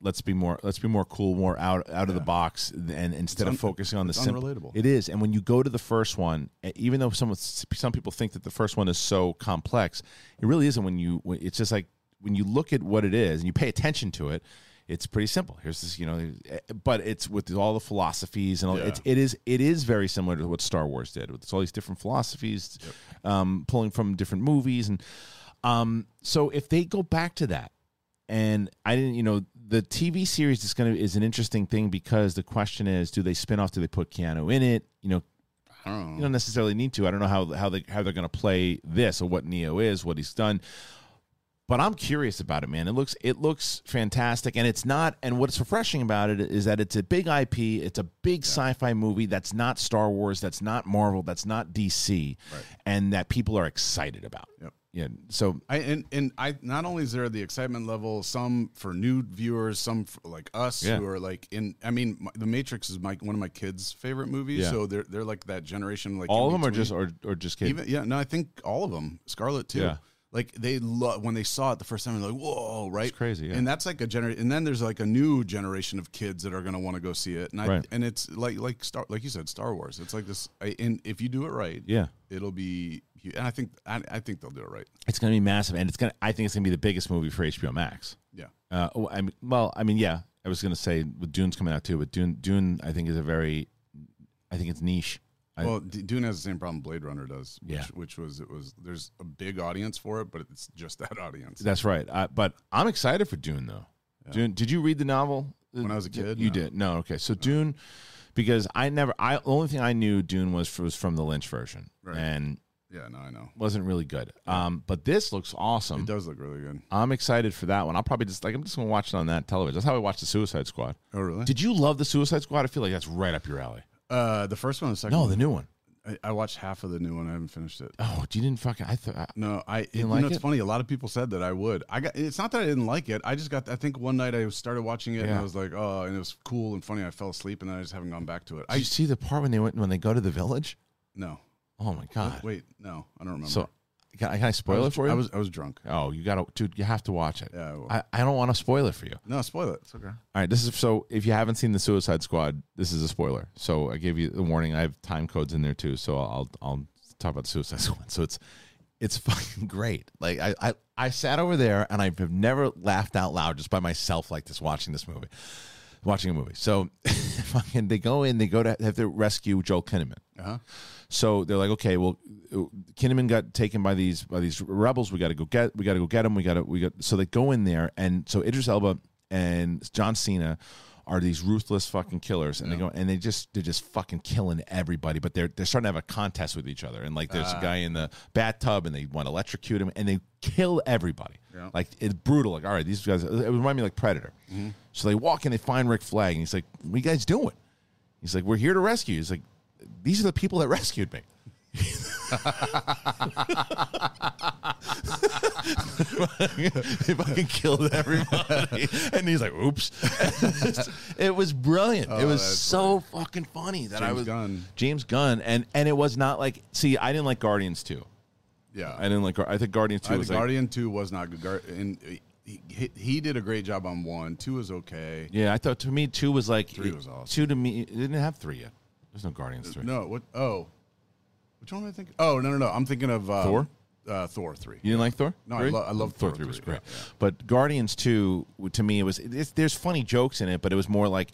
Speaker 2: Let's be more. Let's be more cool, more out out of the box, and instead
Speaker 3: un-
Speaker 2: of focusing on the simple.
Speaker 3: unrelatable.
Speaker 2: It is, and when you go to the first one, even though some some people think that the first one is so complex, it really isn't. When you, when- it's just like when you look at what it is and you pay attention to it, it's pretty simple. Here's this, you know, eh, but it's with all the philosophies and all.
Speaker 3: Yeah.
Speaker 2: It's it is it is very similar to what Star Wars did with all these different philosophies, um, pulling from different movies, and um, so if they go back to that, and I didn't, you know, the TV series is going to is an interesting thing because the question is, do they spin off? Do they put Keanu in it? You know,
Speaker 3: I don't know.
Speaker 2: you don't necessarily need to. I don't know how how they how they're going to play this or what Neo is, what he's done. But I'm curious about it, man. It looks it looks fantastic, and it's not. And what's refreshing about it is that it's a big IP. It's a big sci-fi movie that's not Star Wars, that's not Marvel, that's not DC, and that people are excited about.
Speaker 3: Yep.
Speaker 2: Yeah. So
Speaker 3: I and, and I not only is there the excitement level, some for new viewers, some like us
Speaker 2: Yeah.
Speaker 3: who are like in. I mean, The Matrix is my one of my kids' favorite movies,
Speaker 2: Yeah.
Speaker 3: so they're they're like that generation. Like
Speaker 2: all of them are just are, or just kidding.
Speaker 3: even yeah. No, I think all of them. Scarlet too.
Speaker 2: Yeah.
Speaker 3: Like they love when they saw it the first time. They're like, "Whoa!" Right?
Speaker 2: crazy, yeah.
Speaker 3: And that's like a generation. And then there's like a new generation of kids that are going to want to go see it. And I
Speaker 2: Right.
Speaker 3: and it's like like Star like you said, Star Wars. It's like this. I, and if you do it right,
Speaker 2: yeah.
Speaker 3: it'll be. And I think I, I think they'll do it right.
Speaker 2: It's going to be massive, and it's going. to I think it's going to be the biggest movie for HBO Max.
Speaker 3: Yeah.
Speaker 2: Uh, oh, I mean, well, I mean, yeah. I was going to say with Dune's coming out too, but Dune, Dune, I think is a very, I think it's niche. I-
Speaker 3: Well, D- Dune has the same problem Blade Runner does, which,
Speaker 2: Yeah.
Speaker 3: which was it was there's a big audience for it, but it's just that audience.
Speaker 2: That's right. Uh, but I'm excited for Dune though. Dune. Did you read the novel
Speaker 3: When I was a kid,
Speaker 2: You
Speaker 3: no.
Speaker 2: did. No. Okay. So Dune, because I never. I the only thing I knew Dune was was from the Lynch version,
Speaker 3: Right.
Speaker 2: and
Speaker 3: yeah, no, I know.
Speaker 2: wasn't really good. Um, but this looks awesome.
Speaker 3: It does look really good.
Speaker 2: I'm excited for that one. I'll probably just like I'm just gonna watch it on that television. That's how I watched the Suicide Squad.
Speaker 3: Oh, really?
Speaker 2: Did you love the Suicide Squad? I feel like that's right up your alley.
Speaker 3: Uh, the first one, the second
Speaker 2: No,
Speaker 3: one?
Speaker 2: the new one.
Speaker 3: I, I watched half of the new one. I haven't finished it.
Speaker 2: Oh, you didn't fucking. I thought.
Speaker 3: No, I. It, you
Speaker 2: like
Speaker 3: know, it's
Speaker 2: it?
Speaker 3: funny. A lot of people said that I would. I got. It's not that I didn't like it. I just got. I think one night I started watching it and I was like, oh, and it was cool and funny. I fell asleep and then I just haven't gone back to it.
Speaker 2: Did
Speaker 3: I
Speaker 2: you see the part when they went when they go to the village?
Speaker 3: no.
Speaker 2: Oh my god!
Speaker 3: Wait, no, I don't remember.
Speaker 2: So, can I, can I
Speaker 3: I
Speaker 2: spoil
Speaker 3: was,
Speaker 2: it for you?
Speaker 3: I was I was drunk.
Speaker 2: oh, you gotta, dude. You have to watch it.
Speaker 3: Yeah, I.
Speaker 2: I, I don't want to spoil it for you.
Speaker 3: No, spoil it. It's okay.
Speaker 2: All right, this is so. If you haven't seen the Suicide Squad, this is a spoiler. So I gave you the warning. I have time codes in there too. So I'll I'll talk about the Suicide Squad. So it's it's fucking great. Like I I, I sat over there and I have never laughed out loud just by myself like this watching this movie, watching a movie. So fucking they go in, they go to have to rescue Joel Kinnaman.
Speaker 3: Uh huh.
Speaker 2: So they're like, okay, well, Kinnaman got taken by these by these rebels. We got to go get. We got to go get him. We got to. We got. So they go in there, and so Idris Elba and John Cena are these ruthless fucking killers, and they go and they just they're just fucking killing everybody. But they're they're starting to have a contest with each other, and like there's a ah. guy in the bathtub, and they want to electrocute him, and they kill everybody.
Speaker 3: Yeah.
Speaker 2: Like it's brutal. Like all right, these guys. It reminded me like Predator. Mm-hmm. So they walk and they find Rick Flag, and he's like, "What are you guys doing?" He's like, "We're here to rescue." He's like, "These are the people that rescued me." they fucking killed everybody, and he's like, "Oops!" it was brilliant. it oh,
Speaker 3: was
Speaker 2: so fucking funny that I
Speaker 3: James
Speaker 2: was
Speaker 3: Gunn.
Speaker 2: James Gunn, and and it was not like. See, I didn't like Guardians two.
Speaker 3: Yeah.
Speaker 2: I didn't like. I think Guardians two
Speaker 3: I,
Speaker 2: was
Speaker 3: the
Speaker 2: like.
Speaker 3: Two was not good. And he, he, he did a great job on one. Two was okay.
Speaker 2: Yeah, I thought to me two was like
Speaker 3: Three was awesome.
Speaker 2: Two to me, it didn't have three yet. There's no Guardians three.
Speaker 3: No, what? Oh, which one am I thinking? Oh, no, no, no. I'm thinking of uh,
Speaker 2: Thor?
Speaker 3: Uh, Thor three.
Speaker 2: You didn't like Thor?
Speaker 3: No, I lo- I love
Speaker 2: Thor
Speaker 3: Thor
Speaker 2: three was great,
Speaker 3: yeah,
Speaker 2: but Guardians two to me it was it's, there's funny jokes in it, but it was more like.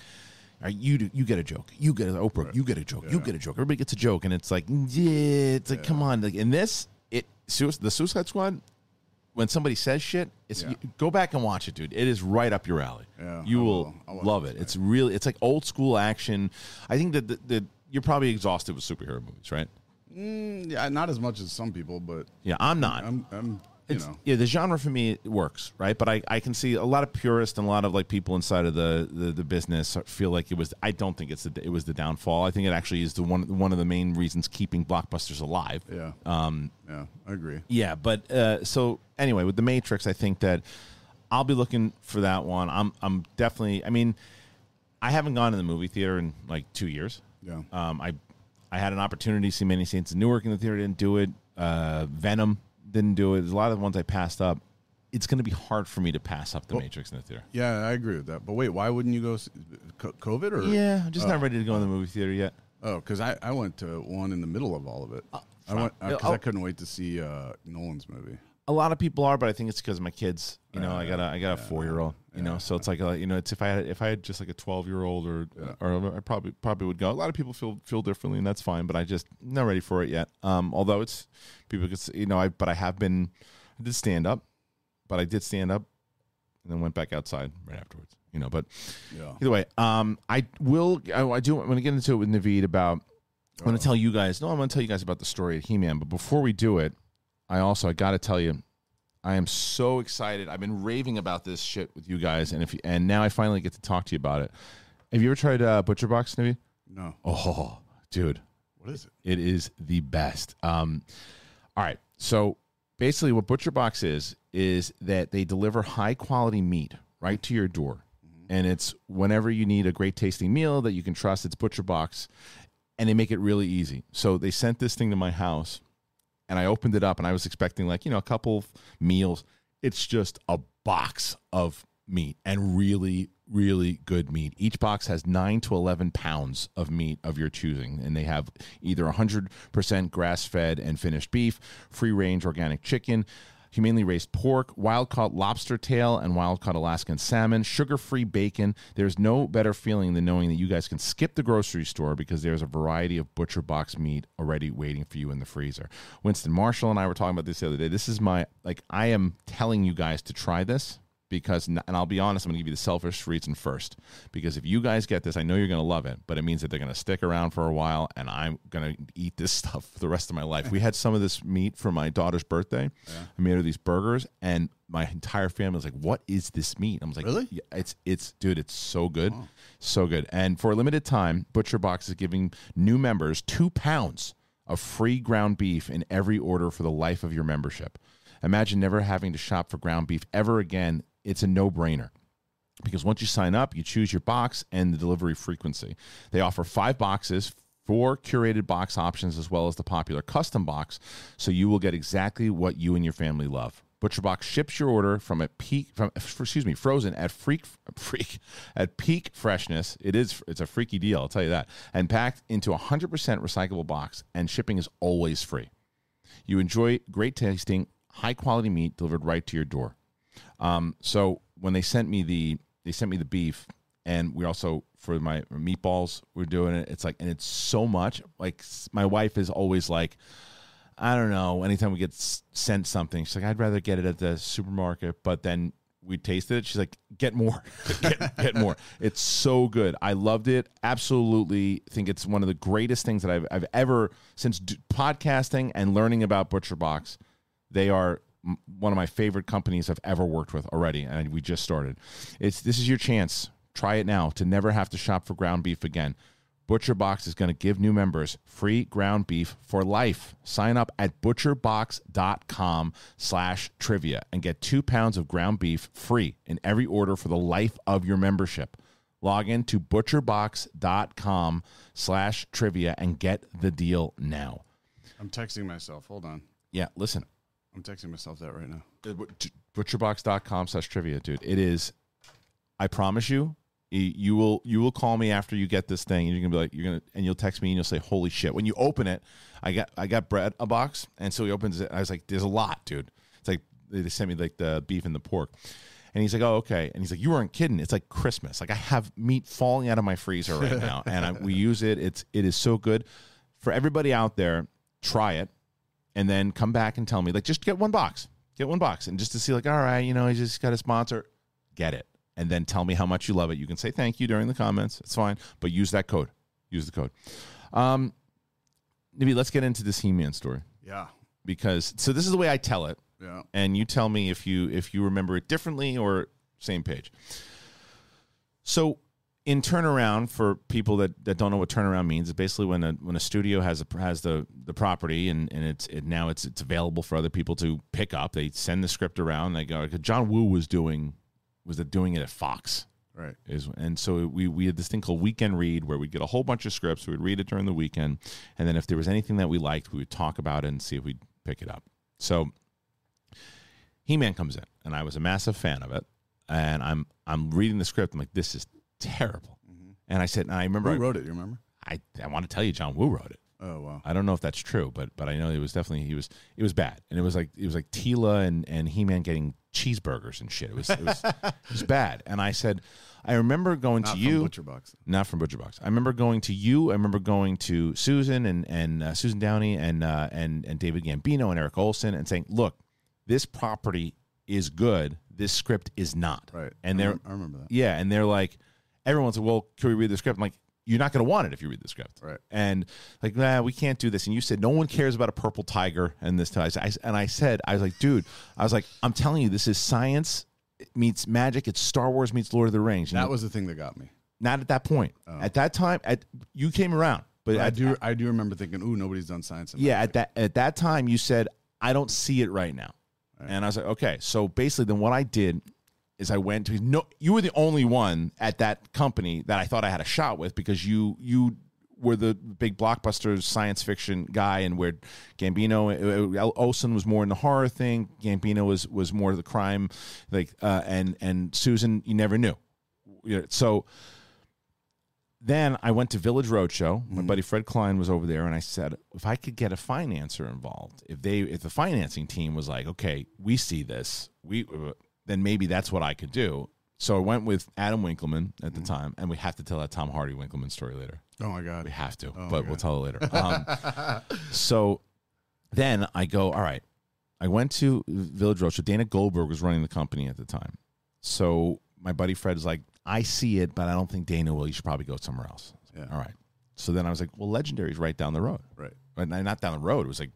Speaker 2: all right, you do, you get a joke. You get an Oprah. You get a joke. You
Speaker 3: Yeah.
Speaker 2: get a joke. Everybody gets a joke, and it's like, yeah, it's like, come on. Like in this, it Sui- the Suicide Squad. When somebody says shit, it's
Speaker 3: Yeah.
Speaker 2: you- go back and watch it, dude. It is right up your alley.
Speaker 3: Yeah,
Speaker 2: you
Speaker 3: I
Speaker 2: will,
Speaker 3: will. I'll
Speaker 2: love
Speaker 3: it
Speaker 2: it. It's really, it's like old school action. I think that the, the, you're probably exhausted with superhero movies, right?
Speaker 3: Mm, yeah, not as much as some people, but
Speaker 2: Yeah, I'm not.
Speaker 3: I'm, I'm you
Speaker 2: It's-
Speaker 3: know,
Speaker 2: yeah, the genre for me works, right? But I, I can see a lot of purists and a lot of like people inside of the, the, the business feel like it was. I don't think it's the, it was the downfall. I think it actually is the one one of the main reasons keeping blockbusters alive.
Speaker 3: yeah,
Speaker 2: Um,
Speaker 3: yeah, I agree.
Speaker 2: yeah, but uh, so anyway, with the Matrix, I think that I'll be looking for that one. I'm I'm definitely. I mean, I haven't gone to the movie theater in like two years.
Speaker 3: Yeah.
Speaker 2: Um, I I had an opportunity to see Many Saints in Newark in the theater, didn't do it. Uh, Venom didn't do it. There's a lot of the ones I passed up. It's going to be hard for me to pass up the Matrix in the theater.
Speaker 3: Yeah, I agree with that. But wait, why wouldn't you go? See, COVID or
Speaker 2: Yeah, I'm just not ready to go in the movie theater yet.
Speaker 3: Oh, because I, I went to one in the middle of all of it. I went because
Speaker 2: Oh.
Speaker 3: I couldn't wait to see uh, Nolan's movie.
Speaker 2: A lot of people are, but I think it's because of my kids. You know, I got a I got a four year old. You know, so it's like a, you know, it's if I had if I had just like a twelve year old or or I probably probably would go. A lot of people feel feel differently, and that's fine. But I just not ready for it yet. Um, although it's people could you know I but I have been I did stand up, but I did stand up, and then went back outside right afterwards. You know, but
Speaker 3: Yeah.
Speaker 2: Either way, um, I will. I, I do want to get into it with Naveed about I'm going to tell you guys. No, I'm going to tell you guys about the story of He-Man. But before we do it, I also I got to tell you, I am so excited. I've been raving about this shit with you guys, and if you, and now I finally get to talk to you about it. Have you ever tried uh, Butcher Box, Navy?
Speaker 3: No.
Speaker 2: Oh, dude,
Speaker 3: What is it?
Speaker 2: it is the best. Um, all right, so basically, what Butcher Box is is that they deliver high quality meat right to your door, and it's whenever you need a great tasting meal that you can trust. It's Butcher Box, and they make it really easy. So they sent this thing to my house, and I opened it up, and I was expecting like you know a couple of meals. It's just a box of meat and really really good meat each box has 9 to 11 pounds of meat of your choosing and they have either 100% grass-fed and finished beef free range organic chicken humanely raised pork, wild caught lobster tail, and wild caught Alaskan salmon, sugar free bacon. There's no better feeling than knowing that you guys can skip the grocery store because there's a variety of butcher box meat already waiting for you in the freezer. Winston Marshall and I were talking about this the other day. This is my, like, I am telling you guys to try this because and I'll be honest, I'm going to give you the selfish reason first because if you guys get this, I know you're going to love it, but it means that they're going to stick around for a while and I'm going to eat this stuff for the rest of my life. we had some of this meat for my daughter's birthday. I made her these burgers and my entire family was like, "What is this meat?" I was like,
Speaker 3: Really?
Speaker 2: Yeah, it's it's dude, it's so good, so good." And for a limited time, Butcher Box is giving new members two pounds of free ground beef in every order for the life of your membership. Imagine never having to shop for ground beef ever again. It's a no-brainer because once you sign up, you choose your box and the delivery frequency. They offer five boxes, four curated box options, as well as the popular custom box, so you will get exactly what you and your family love. ButcherBox ships your order from a peak from excuse me frozen at freak freak at peak freshness. It is it's a freaky deal, I'll tell you that, and packed into a hundred percent recyclable box. And shipping is always free. You enjoy great tasting, high quality meat delivered right to your door. Um, so when they sent me the they sent me the beef, and we also for my meatballs we're doing it. It's like and it's so much. Like my wife is always like, I don't know. Anytime we get sent something, she's like, I'd rather get it at the supermarket. But then we tasted it. She's like, get more, get, get more. It's so good. I loved it. Absolutely think it's one of the greatest things that I've, I've ever since d- podcasting and learning about Butcher Box. They are one of my favorite companies I've ever worked with already, and we just started. It's this is your chance. Try it now to never have to shop for ground beef again. Butcher Box is going to give new members free ground beef for life. Sign up at butcherbox.com slash trivia and get two pounds of ground beef free in every order for the life of your membership. Log in to butcherbox.com slash trivia and get the deal now.
Speaker 3: I'm texting myself. Hold on.
Speaker 2: Yeah, listen,
Speaker 3: I'm texting myself that right now.
Speaker 2: Butcherbox.com slash trivia dude. It is i promise you you will you will call me after you get this thing and you're gonna be like you're gonna and you'll text me and you'll say holy shit. When you open it i got i got Brett a box and so he opens it. I was like there's a lot dude. It's like they they sent me like the beef and the pork. And he's like oh okay. And he's like you weren't kidding. It's like christmas. Like i have meat falling out of my freezer right now. And I, we use it. It's it is so good. For everybody out there try it and then come back and tell me like just get one box get one box and just to see like all right you know he just got a sponsor. Get it. And then tell me how much you love it. You can say thank you during the comments. It's fine. But use that code. Use the code. Um maybe let's get into this he-man story.
Speaker 3: Yeah.
Speaker 2: because so this is the way i tell it.
Speaker 3: Yeah.
Speaker 2: and you tell me if you if you remember it differently or same page. So in turnaround for people that, that don't know what turnaround means, it's basically when a when a studio has a, has the the property and, and it's it now it's it's available for other people to pick up. They send the script around. They go. John Woo was doing was it doing it at Fox
Speaker 3: Right.
Speaker 2: is and so we we had this thing called weekend read where we'd get a whole bunch of scripts. We would read it during the weekend, and then if there was anything that we liked, we would talk about it and see if we'd pick it up. So He Man comes in, and I was a massive fan of it. And I'm I'm reading the script. I'm like, this is terrible. And I said, and I remember
Speaker 3: Who
Speaker 2: I,
Speaker 3: wrote it? You remember?
Speaker 2: I I want to tell you, John Woo wrote it.
Speaker 3: Oh wow.
Speaker 2: I don't know if that's true, but but I know it was definitely he was it was bad, and it was like it was like Teela and and He Man getting cheeseburgers and shit. It was it was, it was bad. And I said, I remember going
Speaker 3: Not
Speaker 2: to
Speaker 3: from
Speaker 2: you,
Speaker 3: Butcher Box.
Speaker 2: not from Butcher Box. I remember going to you. I remember going to Susan and and uh, Susan Downey and uh, and and David Gambino and Eric Olson and saying, look, this property is good. This script is not.
Speaker 3: Right.
Speaker 2: And they're
Speaker 3: I remember that.
Speaker 2: yeah, and they're like, everyone's like, well, can we read the script? I'm like, you're not going to want it if you read the script.
Speaker 3: Right.
Speaker 2: And like, nah, we can't do this. And you said no one cares about a purple tiger and this time. I, and I said, I was like, dude, I was like, I'm telling you, this is science meets magic. It's Star Wars meets Lord of the Rings. You
Speaker 3: That
Speaker 2: know,
Speaker 3: was the thing that got me.
Speaker 2: not at that point. Oh. At that time, at you came around, but
Speaker 3: I
Speaker 2: at,
Speaker 3: do I do remember thinking, ooh, nobody's done science.
Speaker 2: Yeah, at that at that time, you said I don't see it right now, and I was like, okay. So basically, then what I did is I went to no. You were the only one at that company that I thought I had a shot with because you you were the big blockbuster science fiction guy, and where Gambino Olsen was more in the horror thing. Gambino was was more the crime, like uh, and and Susan, you never knew. So then I went to Village Roadshow. My buddy Fred Klein was over there, and I said, if I could get a financer involved, if they, if the financing team was like, okay, we see this, we, then maybe that's what I could do. So I went with Adam Winkleman at the time, and we have to tell that Tom Hardy Winkleman story later.
Speaker 3: Oh my god.
Speaker 2: We have to, but we'll tell it later. Um, so then I go, all right. I went to Village Roadshow. Dana Goldberg was running the company at the time. So my buddy Fred is like, I see it, but I don't think Dana will. You should probably go somewhere else.
Speaker 3: Yeah.
Speaker 2: All right. So then I was like, well, Legendary's right down the road.
Speaker 3: Right.
Speaker 2: Right, Not down the road. It was like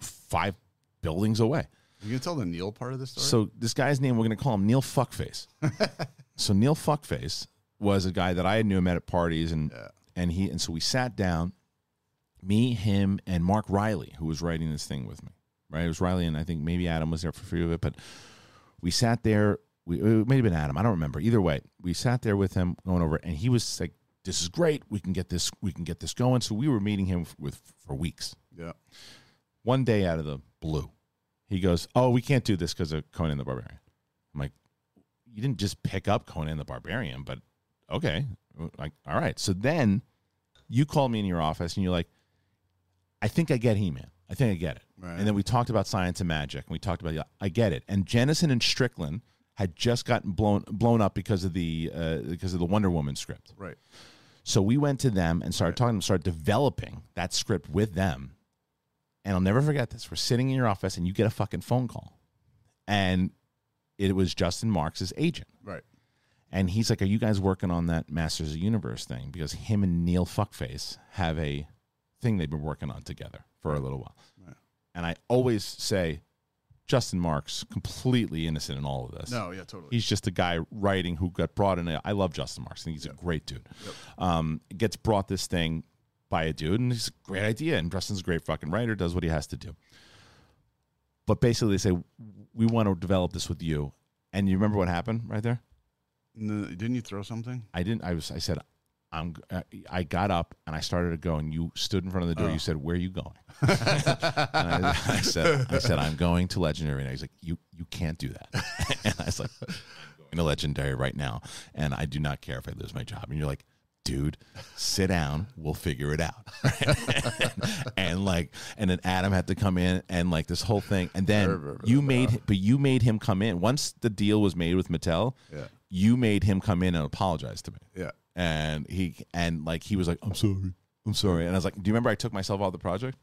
Speaker 2: five buildings away.
Speaker 3: You can tell the Neil part of the story.
Speaker 2: So this guy's name, we're going to call him Neil Fuckface. so Neil Fuckface was a guy that I knew met at parties, and and he and so we sat down, me, him, and Mark Riley, who was writing this thing with me. Right, it was Riley, and I think maybe Adam was there for a few of it, but we sat there. We it may have been Adam. I don't remember. Either way, we sat there with him going over, and he was like, "This is great. We can get this. We can get this going." So we were meeting him with for weeks
Speaker 3: yeah.
Speaker 2: one day out of the blue, he goes, "Oh, we can't do this because of Conan the Barbarian." I'm like, "You didn't just pick up Conan the Barbarian, but okay, like all right." So then you call me in your office and you're like, "I think I get He-Man. I think I get it."
Speaker 3: Right.
Speaker 2: And then we talked about science and magic, and we talked about I get it. And Jennison and Strickland had just gotten blown blown up because of the uh, because of the Wonder Woman script.
Speaker 3: Right.
Speaker 2: So we went to them and started talking to started developing that script with them. And I'll never forget this. We're sitting in your office and you get a fucking phone call. And it was Justin Marks' agent.
Speaker 3: Right.
Speaker 2: And he's like, Are you guys working on that Masters of Universe thing? Because him and Neil Fuckface have a thing they've been working on together for a little while.
Speaker 3: Right.
Speaker 2: And I always say, Justin Marks, completely innocent in all of this.
Speaker 3: No, yeah, totally.
Speaker 2: He's just a guy writing who got brought in. I love Justin Marks. I think he's a great dude. Um, gets brought this thing by a dude, and it's a great idea. And Justin's a great fucking writer, does what he has to do. But basically, they say, We want to develop this with you. And you remember what happened right there?
Speaker 3: No, didn't you throw something?
Speaker 2: I didn't. I was. I said, I'm. uh, I got up and I started to go, and you stood in front of the door. You said, "Where are you going?" and I, I said, "I said I'm going to Legendary." And he's like, "You you can't do that." and I was like, "I'm going to Legendary right now, and I do not care if I lose my job." And you're like, "Dude, sit down. We'll figure it out." and like, and then Adam had to come in and like this whole thing, and then you made, but you made him come in once the deal was made with Mattel.
Speaker 3: Yeah.
Speaker 2: You made him come in and apologize to me
Speaker 3: Yeah.
Speaker 2: and he and like he was like, "I'm sorry, I'm sorry," and I was like, "Do you remember I took myself off the project?"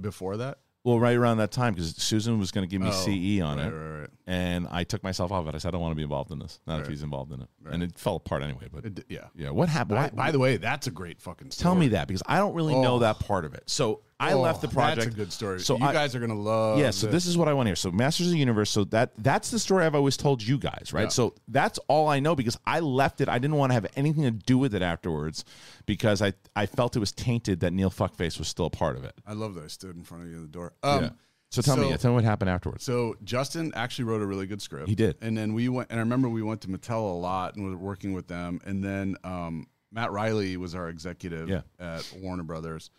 Speaker 3: Before that?
Speaker 2: Well, right around that time because Susan was going to give me
Speaker 3: Oh,
Speaker 2: CE on
Speaker 3: right,
Speaker 2: it,
Speaker 3: right, right.
Speaker 2: and I took myself off of it. I said, "I don't want to be involved in this." Not if
Speaker 3: Right.
Speaker 2: he's involved in it, and it fell apart anyway. But
Speaker 3: It d- yeah.
Speaker 2: yeah, what happened?
Speaker 3: By,
Speaker 2: Why-
Speaker 3: by the way, that's a great fucking story.
Speaker 2: tell me that because I don't really know
Speaker 3: Oh.
Speaker 2: that part of it. So I
Speaker 3: Oh,
Speaker 2: left the project.
Speaker 3: That's a good story.
Speaker 2: So
Speaker 3: you
Speaker 2: I-
Speaker 3: guys are gonna love.
Speaker 2: yeah, so this is what I want to hear. So Masters of the Universe. So that that's the story I've always told you guys, right?
Speaker 3: Yeah.
Speaker 2: So that's all I know because I left it. I didn't want to have anything to do with it afterwards because I I felt it was tainted that Neil Fuckface was still a part of it.
Speaker 3: I love that I stood in front of you at the door. Um,
Speaker 2: yeah. So tell me,
Speaker 3: so-
Speaker 2: tell me what happened afterwards.
Speaker 3: So Justin actually wrote a really good script.
Speaker 2: He did.
Speaker 3: and then we went. And I remember we went to Mattel a lot and were working with them. And then um, Matt Riley was our executive
Speaker 2: Yeah.
Speaker 3: at Warner Brothers.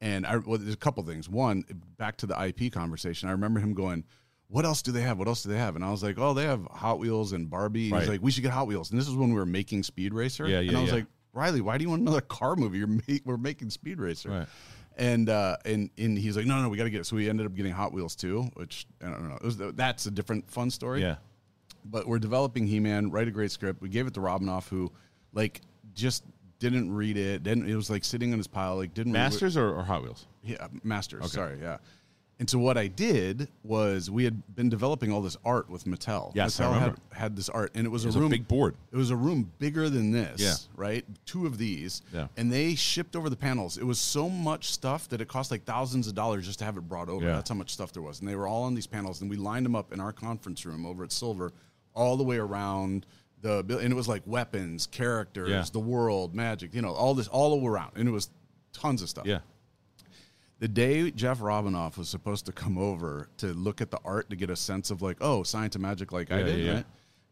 Speaker 3: And I well, there's a couple things. One, back to the IP conversation. I remember him going, "What else do they have? What else do they have?" And I was like, "Oh, they have Hot Wheels and Barbie."
Speaker 2: Right.
Speaker 3: He's like, "We should get Hot Wheels." And this is when we were making Speed Racer.
Speaker 2: Yeah, yeah, And
Speaker 3: I was
Speaker 2: yeah.
Speaker 3: like, "Riley, why do you want another car movie? You're we're making Speed Racer."
Speaker 2: Right.
Speaker 3: And uh, and and he's like, no, no, we got to get it. So we ended up getting Hot Wheels too, which I don't know. It was, that's a different fun story.
Speaker 2: Yeah.
Speaker 3: But we're developing He Man. Write a great script. We gave it to Robinov, who like just didn't read it. Didn't. It was like sitting in his pile. Like didn't.
Speaker 2: Masters or, or Hot Wheels?
Speaker 3: Yeah, uh, Masters. Sorry, yeah. And so what I did was we had been developing all this art with Mattel.
Speaker 2: Yes,
Speaker 3: Mattel had, had this art, and it was,
Speaker 2: It was
Speaker 3: a
Speaker 2: a
Speaker 3: room
Speaker 2: big board.
Speaker 3: It was a room bigger than this.
Speaker 2: Yeah.
Speaker 3: right. Two of these.
Speaker 2: Yeah.
Speaker 3: And they shipped over the panels. It was so much stuff that it cost like thousands of dollars just to have it brought over.
Speaker 2: Yeah.
Speaker 3: That's how much stuff there was, and they were all on these panels, and we lined them up in our conference room over at Silver, all the way around the and it was like weapons, characters,
Speaker 2: Yeah.
Speaker 3: the world, magic, you know, all this all around, and it was tons of stuff.
Speaker 2: Yeah.
Speaker 3: The day Jeff Robinov was supposed to come over to look at the art to get a sense of like, oh, science and magic like I did,
Speaker 2: yeah, yeah.
Speaker 3: right?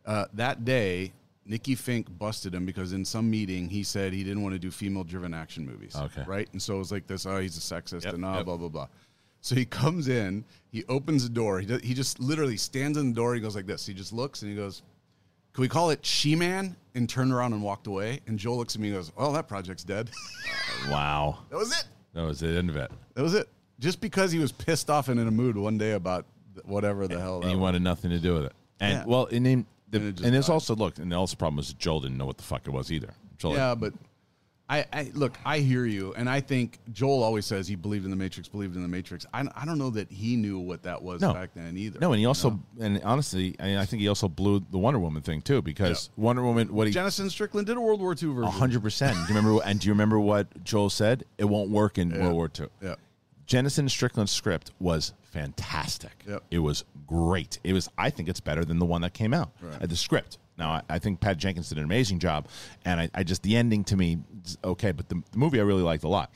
Speaker 3: Uh, that day, Nikki Finke busted him because in some meeting he said he didn't want to do female-driven action movies.
Speaker 2: Okay.
Speaker 3: right? And so it was like this, oh, he's a sexist
Speaker 2: Yep,
Speaker 3: and uh,
Speaker 2: yep.
Speaker 3: blah blah blah. So he comes in, he opens the door, he does, he just literally stands in the door. He goes like this. He just looks and he goes, "Can we call it She-Man?" And turned around and walked away. And Joel looks at me and goes, "Oh, that project's dead."
Speaker 2: Uh, wow.
Speaker 3: that was it.
Speaker 2: That was the end of it.
Speaker 3: That was it. Just because he was pissed off and in a mood one day about whatever the hell.
Speaker 2: and he
Speaker 3: was.
Speaker 2: wanted nothing to do with it. And
Speaker 3: Yeah.
Speaker 2: well, and then the,
Speaker 3: And it
Speaker 2: and,
Speaker 3: died.
Speaker 2: also look, and the also problem was Joel didn't know what the fuck it was either. Joel,
Speaker 3: Yeah, but I, I look. I hear you, and I think Joel always says he believed in the Matrix, believed in the Matrix. I, I don't know that he knew what that was
Speaker 2: No.
Speaker 3: back then either.
Speaker 2: no, and he also, and honestly, I, I think he also blew the Wonder Woman thing too because Wonder Woman, what he
Speaker 3: Jennison Strickland did a World War II version.
Speaker 2: hundred percent. Do you remember? And do you remember what Joel said? It won't work in World War II.
Speaker 3: Yeah.
Speaker 2: Jennison Strickland's script was fantastic.
Speaker 3: Yep.
Speaker 2: It was great. It was. I think it's better than the one that came out.
Speaker 3: Right.
Speaker 2: Uh, the script. Now, I, I think Pat Jenkins did an amazing job, and I, I just the ending to me, okay. But the, the movie I really liked a lot.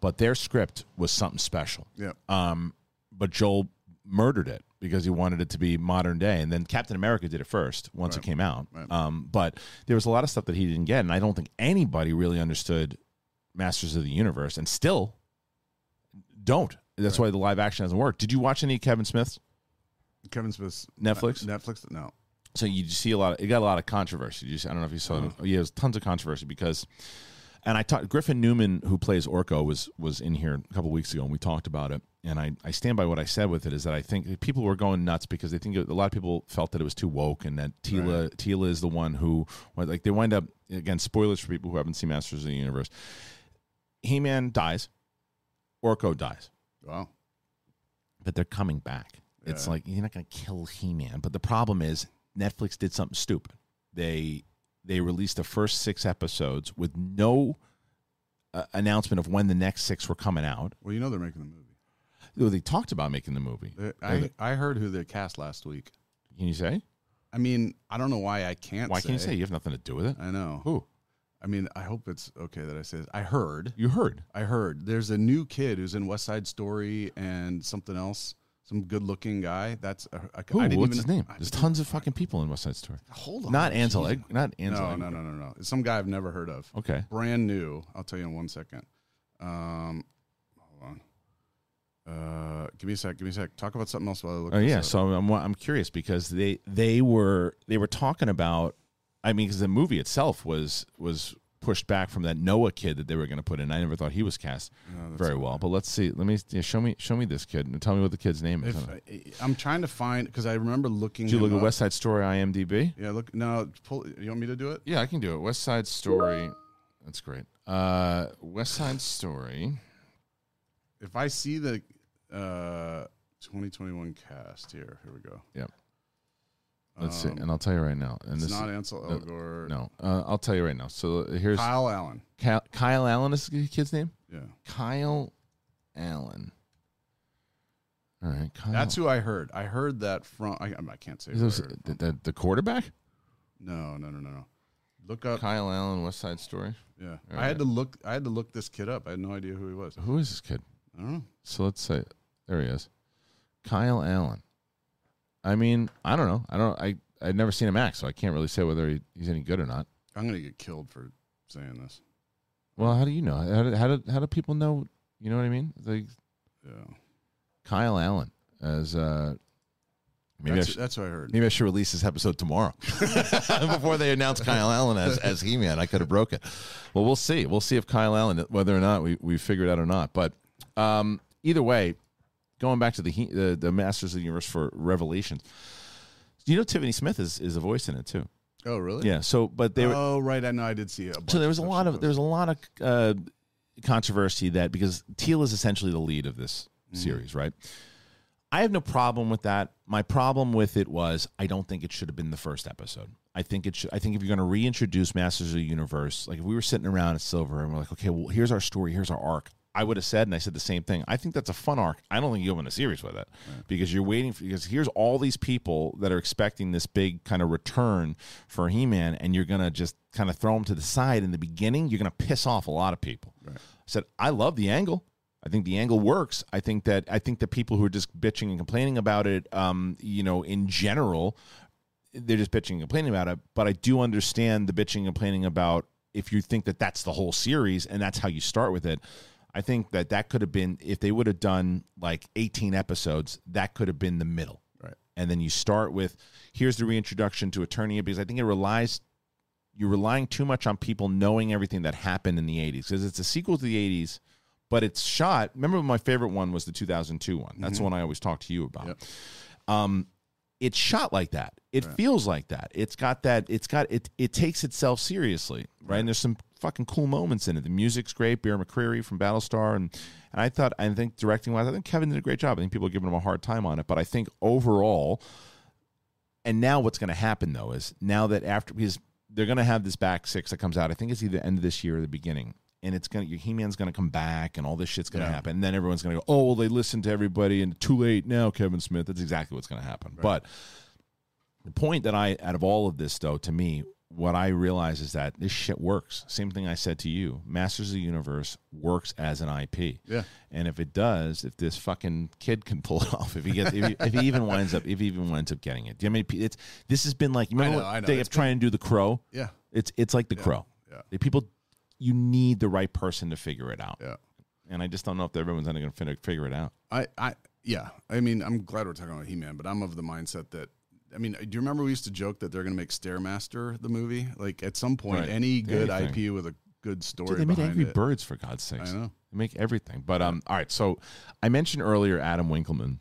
Speaker 2: But their script was something special.
Speaker 3: Yeah.
Speaker 2: Um, but Joel murdered it because he wanted it to be modern day, and then Captain America did it first once it came out.
Speaker 3: Right.
Speaker 2: Um, but there was a lot of stuff that he didn't get, and I don't think anybody really understood Masters of the Universe, and still don't. That's why the live action hasn't worked. Did you watch any Kevin Smith's?
Speaker 3: Kevin Smith's
Speaker 2: Netflix?
Speaker 3: Netflix. No.
Speaker 2: So you see a lot. Of, it got a lot of controversy. You just, I don't know if you saw. it. Uh-huh. Yeah, it was tons of controversy because. And I talked. Griffin Newman, who plays Orko, was was in here a couple weeks ago, and we talked about it. And I, I stand by what I said with it is that I think people were going nuts because they think it, a lot of people felt that it was too woke and that Teela Teela is the one who like they wind up again spoilers for people who haven't seen Masters of the Universe. He Man dies, Orko dies
Speaker 3: Wow.
Speaker 2: but they're coming back. It's
Speaker 3: Yeah.
Speaker 2: like you're not going to kill He-Man, but the problem is Netflix did something stupid. They they released the first six episodes with no uh, announcement of when the next six were coming out.
Speaker 3: Well, you know they're making the movie.
Speaker 2: Though They talked about making the movie.
Speaker 3: They- I, I heard who they cast last week.
Speaker 2: Can you say?
Speaker 3: I mean, I don't know why I can't.
Speaker 2: Why can't you say you have nothing to do with it?
Speaker 3: I know.
Speaker 2: Who
Speaker 3: I mean, I hope it's okay that I say this. I heard.
Speaker 2: you heard?
Speaker 3: I heard there's a new kid who's in West Side Story and something else. Some good-looking guy. That's a, I,
Speaker 2: Who?
Speaker 3: I didn't
Speaker 2: What's
Speaker 3: even,
Speaker 2: his name?
Speaker 3: I
Speaker 2: There's tons of fucking people in West Side Story.
Speaker 3: Hold on.
Speaker 2: Not Ansel. Eg- not Ansel.
Speaker 3: No, no, no, no, no. It's some guy I've never heard of.
Speaker 2: Okay.
Speaker 3: Brand new. I'll tell you in one second. Um, hold on. Uh, give me a sec. Give me a sec. Talk about something else while I look.
Speaker 2: Oh, yeah,
Speaker 3: up.
Speaker 2: so I'm I'm curious because they they were they were talking about. I mean, because the movie itself was was pushed back from that Noah kid that they were going to put in. I never thought he was cast
Speaker 3: No,
Speaker 2: very well. But let's see. Let me yeah, show me show me this kid and tell me what the kid's name is.
Speaker 3: If I, I'm trying to find because I remember looking.
Speaker 2: Did you look
Speaker 3: him
Speaker 2: at. West Side Story IMDb?
Speaker 3: Yeah, look. No, pull. You want me to do it?
Speaker 2: Yeah, I can do it. West Side Story. That's great. Uh, West Side Story.
Speaker 3: If I see the uh 2021 cast here, here we go.
Speaker 2: Yep. Let's see,
Speaker 3: Um,
Speaker 2: and I'll tell you right now. And
Speaker 3: It's
Speaker 2: this
Speaker 3: not Ansel
Speaker 2: no,
Speaker 3: Elgort.
Speaker 2: no, uh, I'll tell you right now. So here's
Speaker 3: Kyle Allen.
Speaker 2: Kyle, Kyle Allen is the kid's name.
Speaker 3: Yeah,
Speaker 2: Kyle Allen. All right, Kyle.
Speaker 3: that's who I heard. I heard that from. I, I can't say.
Speaker 2: Is this the, the, the quarterback.
Speaker 3: No, no, no, no, no. Look up.
Speaker 2: Kyle Allen, West Side Story.
Speaker 3: Yeah,
Speaker 2: All
Speaker 3: I had to look. I had to look this kid up. I had no idea who he was.
Speaker 2: Who is this kid?
Speaker 3: I don't know.
Speaker 2: So let's say there he is, Kyle Allen. I mean, I don't know. I don't. I I've never seen him act, so I can't really say whether he, he's any good or not.
Speaker 3: I'm gonna get killed for saying this.
Speaker 2: Well, how do you know? How do, how do how do people know? You know what I mean? Like
Speaker 3: Yeah,
Speaker 2: Kyle Allen as uh, maybe I
Speaker 3: that's,
Speaker 2: should,
Speaker 3: that's what I heard.
Speaker 2: maybe I should release this episode tomorrow before they announce Kyle Allen as as He Man. I could have broke it. Well, we'll see. We'll see if Kyle Allen whether or not we we figured it out or not. But um, either way, going back to the, the the Masters of the Universe for Revelations. You know, Tiffany Smith is, is a voice in it too.
Speaker 3: Oh, really?
Speaker 2: Yeah. So, but they were
Speaker 3: oh, right. I know. I did see it.
Speaker 2: so there was a lot of there was a lot of uh, controversy that because Teela is essentially the lead of this
Speaker 3: Mm-hmm.
Speaker 2: series, right? I have no problem with that. My problem with it was I don't think it should have been the first episode. I think it should. I think if you're going to reintroduce Masters of the Universe, like if we were sitting around at Silver and we're like, okay, well, here's our story, here's our arc. I would have said, and I said the same thing. I think that's a fun arc. I don't think you go in a series with it because you're waiting for because here's all these people that are expecting this big kind of return for He-Man, and you're gonna just kind of throw them to the side in the beginning. You're gonna piss off a lot of people. I said, I love the angle. I think the angle works. I think that I think that people who are just bitching and complaining about it, um, you know, in general, they're just bitching and complaining about it. But I do understand the bitching and complaining about if you think that that's the whole series and that's how you start with it. I think that that could have been if they would have done like 18 episodes, that could have been the middle.
Speaker 3: Right.
Speaker 2: And then you start with here's the reintroduction to Eternia because I think it relies you're relying too much on people knowing everything that happened in the 80s because it's a sequel to the 80s but it's shot remember my favorite one was the 2002 one? That's the one i always talk to you about.
Speaker 3: Yep.
Speaker 2: um it's shot like that. It feels like that. It's got that it's got it it takes itself seriously right, and there's some fucking cool moments in it the music's great bear mccreary from battlestar and and i thought i think directing wise i think kevin did a great job i think people are giving him a hard time on it but i think overall and now what's going to happen though is now that after because they're going to have this back six that comes out. I think it's either end of this year or the beginning. And it's gonna your He Man's gonna come back and all this shit's gonna
Speaker 3: Yeah.
Speaker 2: happen. And then everyone's gonna go, Oh, well, they listened to everybody and too late now, Kevin Smith. That's exactly what's gonna happen. But the point that I out of all of this though, to me, what I realize is that this shit works. Same thing I said to you. Masters of the Universe works as an IP.
Speaker 3: Yeah.
Speaker 2: And if it does, if this fucking kid can pull it off, if he gets, if he, if he even winds up, if he even winds up getting it, do you know many pe- it's this has been like you remember
Speaker 3: know, I know.
Speaker 2: they kept trying to do the Crow.
Speaker 3: Yeah.
Speaker 2: It's it's like the Crow.
Speaker 3: yeah.
Speaker 2: The people, you need the right person to figure it out.
Speaker 3: Yeah.
Speaker 2: And I just don't know if everyone's going to figure it out.
Speaker 3: I, I, yeah. I mean, I'm glad we're talking about He Man, but I'm of the mindset that, I mean, do you remember we used to joke that they're going to make Stairmaster the movie? Like at some point,
Speaker 2: Right.
Speaker 3: any good
Speaker 2: Anything.
Speaker 3: IP with a good story
Speaker 2: Dude, they made Angry
Speaker 3: it.
Speaker 2: Birds for God's sakes.
Speaker 3: I know.
Speaker 2: They make everything. But um, all right. So I mentioned earlier Adam Winkleman,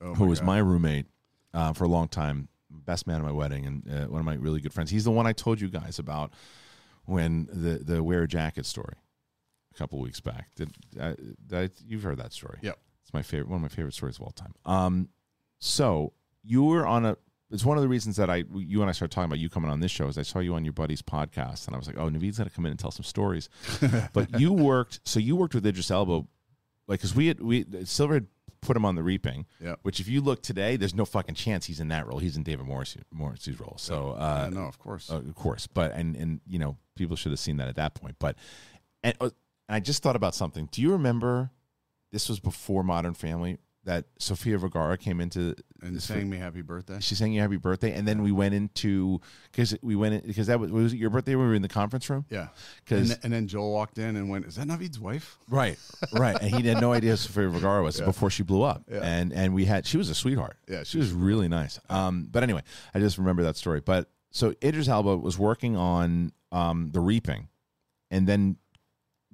Speaker 3: Oh
Speaker 2: who
Speaker 3: my
Speaker 2: was
Speaker 3: God.
Speaker 2: my roommate uh, for a long time, best man at my wedding, and uh, one of my really good friends. He's the one I told you guys about when the the wear a jacket story a couple weeks back. Did, uh, that, you've heard that story?
Speaker 3: Yep.
Speaker 2: It's my favorite, one of my favorite stories of all time. Um, so you were on a. It's one of the reasons that I, you and I started talking about you coming on this show. Is I saw you on your buddy's podcast, and I was like, "Oh, Naveed's got to come in and tell some stories." but you worked, so you worked with Idris Elba, like because we had we Silver had put him on the Reaping,
Speaker 3: Yep.
Speaker 2: which if you look today, there's no fucking chance he's in that role. He's in David Morrissey, Morrissey's role. So uh,
Speaker 3: I know, of course.
Speaker 2: uh, of course, but and and you know people should have seen that at that point. But and, uh, and I just thought about something. Do you remember? This was before Modern Family. That Sofia Vergara came into
Speaker 3: and
Speaker 2: this-
Speaker 3: saying me happy birthday.
Speaker 2: She sang you happy birthday, and then we went into because we went in, because that was was it your birthday we were in the conference room.
Speaker 3: Yeah. And,
Speaker 2: because
Speaker 3: th- and then Joel walked in and went, "Is that Naveed's wife?"
Speaker 2: right, right, and he had no idea who Sofia Vergara was
Speaker 3: Yeah.
Speaker 2: before she blew up,
Speaker 3: Yeah.
Speaker 2: and and we had she was a sweetheart.
Speaker 3: Yeah,
Speaker 2: she was really nice. Um, but anyway, I just remember that story. But so Idris Elba was working on um the Reaping, and then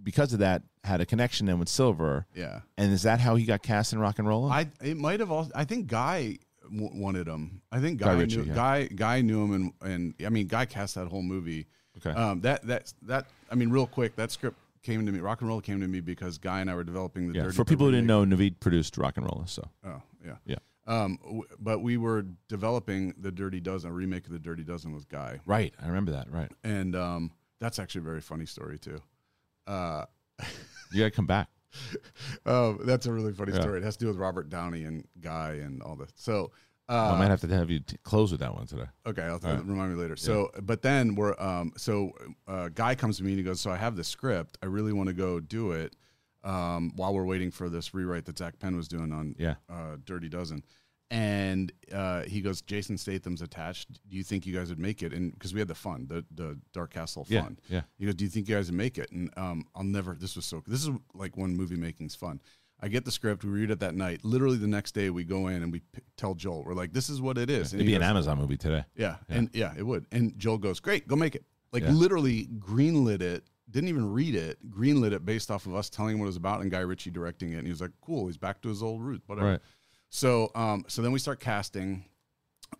Speaker 2: because of that had a connection then with Silver.
Speaker 3: Yeah.
Speaker 2: And is that how he got cast in Rock and Roll?
Speaker 3: I it might have also. I think Guy w- wanted him. I think
Speaker 2: Guy
Speaker 3: Guy,
Speaker 2: Ritchie,
Speaker 3: knew
Speaker 2: yeah.
Speaker 3: Guy Guy knew him, and and I mean Guy cast that whole movie.
Speaker 2: Okay.
Speaker 3: Um, that that that I mean, real quick, that script came to me. Rock and Roll came to me because Guy and I were developing the.
Speaker 2: yeah.
Speaker 3: Dirty
Speaker 2: For people who didn't know, Naveed produced Rock and Roll. So
Speaker 3: Oh yeah.
Speaker 2: yeah.
Speaker 3: Um, w- but we were developing the Dirty Dozen, a remake of the Dirty Dozen with Guy,
Speaker 2: Right. I remember that. Right.
Speaker 3: and um, that's actually a very funny story too. Uh,
Speaker 2: You got to come back.
Speaker 3: oh, that's a really funny
Speaker 2: Yeah.
Speaker 3: story. It has to do with Robert Downey and Guy and all this. So,
Speaker 2: I
Speaker 3: uh,
Speaker 2: might have to have you t- close with that one today.
Speaker 3: Okay, I'll
Speaker 2: right.
Speaker 3: remind me later. So, but then we're um, so uh, guy comes to me and he goes, "So I have the script. I really want to go do it um, while we're waiting for this rewrite that Zak Penn was doing on
Speaker 2: Yeah.
Speaker 3: uh, Dirty Dozen." And uh, he goes, "Jason Statham's attached. Do you think you guys would make it?" And because we had the fun, the the Dark Castle
Speaker 2: Yeah,
Speaker 3: fun.
Speaker 2: yeah.
Speaker 3: He goes, "Do you think you guys would make it?" And um, I'll never. This was so. This is like when movie making's fun. I get the script. We read it that night. Literally the next day, we go in and we p- tell Joel, "We're like, this is what it is." And
Speaker 2: It'd be an Amazon movie today.
Speaker 3: yeah, and yeah, it would. And Joel goes, "Great, go make it." Like
Speaker 2: Yeah.
Speaker 3: literally greenlit it. Didn't even read it. Greenlit it based off of us telling him what it was about and Guy Ritchie directing it. And he was like, "Cool, he's back to his old roots." Whatever.
Speaker 2: Right.
Speaker 3: So, um, so then we start casting.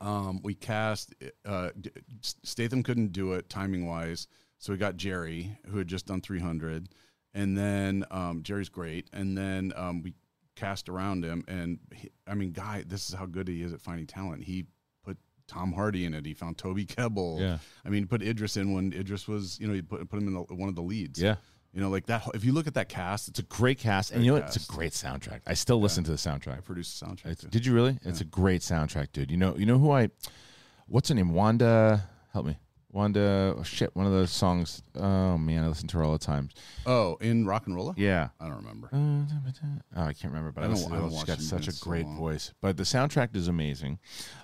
Speaker 3: Um, we cast. Uh, Statham couldn't do it timing wise, so we got Gerry, who had just done 300, and then um, Gerry's great, and then um, we cast around him, and he, I mean, guy, this is how good he is at finding talent. He put Tom Hardy in it. He found Toby Kebbell.
Speaker 2: Yeah.
Speaker 3: I mean, he put Idris in when Idris was, you know, he put put him in the, one of the leads.
Speaker 2: Yeah.
Speaker 3: You know, like that. If you look at that cast, it's a
Speaker 2: Great cast, and you know what? It's a great soundtrack. I still listen to the soundtrack.
Speaker 3: I produced the soundtrack.
Speaker 2: It's, did you really? It's a great soundtrack, dude. You know, you know who I? What's her name? Wanda. Help me. Wanda. Oh, shit. One of those songs. Oh man, I listen to her all the time.
Speaker 3: Oh, in rock and roll.
Speaker 2: Yeah.
Speaker 3: I don't remember.
Speaker 2: Oh, I can't remember, but I,
Speaker 3: I don't- I don't
Speaker 2: She's got such a
Speaker 3: It's so
Speaker 2: great voice. But the soundtrack is amazing.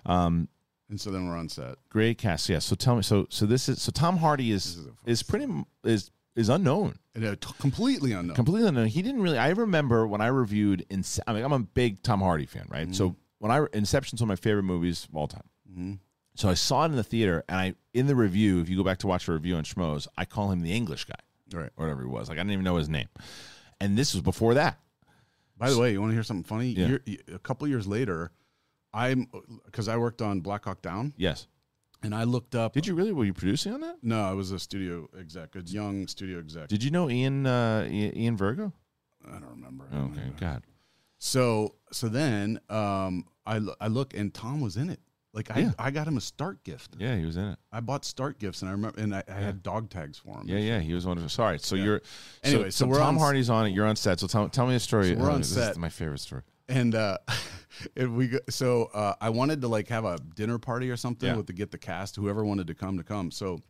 Speaker 2: Um,
Speaker 3: And so then we're on set.
Speaker 2: great cast. Yeah. So tell me. So so this is so Tom Hardy is
Speaker 3: is
Speaker 2: is pretty is is unknown.
Speaker 3: And, t- completely unknown.
Speaker 2: completely unknown. He didn't really. I remember when I reviewed. Ince- I mean, I'm a big Tom Hardy fan, right? So when I Inception's one of my favorite movies of all time.
Speaker 3: Mhm.
Speaker 2: So I saw it in the theater, and I in the review. If you go back to watch the review on Schmoes, I call him the English guy
Speaker 3: Right.
Speaker 2: or whatever he was. Like I didn't even know his name. And this was before that.
Speaker 3: By the way, you want to hear something funny?
Speaker 2: Yeah.
Speaker 3: Year, a couple years later, I'm because I worked on Black Hawk Down,
Speaker 2: Yes.
Speaker 3: And I looked up.
Speaker 2: Did you really? Were you producing on that?
Speaker 3: No, I was a studio exec, a young studio exec.
Speaker 2: Did you know Ian uh, Ian Virgo?
Speaker 3: I don't remember.
Speaker 2: Okay, God.
Speaker 3: So so then um, I I look and Tom was in it. Like I,
Speaker 2: Yeah.
Speaker 3: I got him a start gift.
Speaker 2: Yeah, he was in it.
Speaker 3: I bought start gifts, and I remember, and I, I had dog tags for him.
Speaker 2: Yeah, yeah, he was one of. Sorry, so
Speaker 3: Yeah.
Speaker 2: you're.
Speaker 3: Anyway, so we're
Speaker 2: Tom
Speaker 3: on-
Speaker 2: Hardy's on it. You're on set. So tell, tell me a story.
Speaker 3: So we're
Speaker 2: Oh,
Speaker 3: on
Speaker 2: this
Speaker 3: set.
Speaker 2: Is my favorite story.
Speaker 3: And uh and we go, so uh i wanted to like have a dinner party or something
Speaker 2: Yeah.
Speaker 3: with to get the cast whoever wanted to come to come. So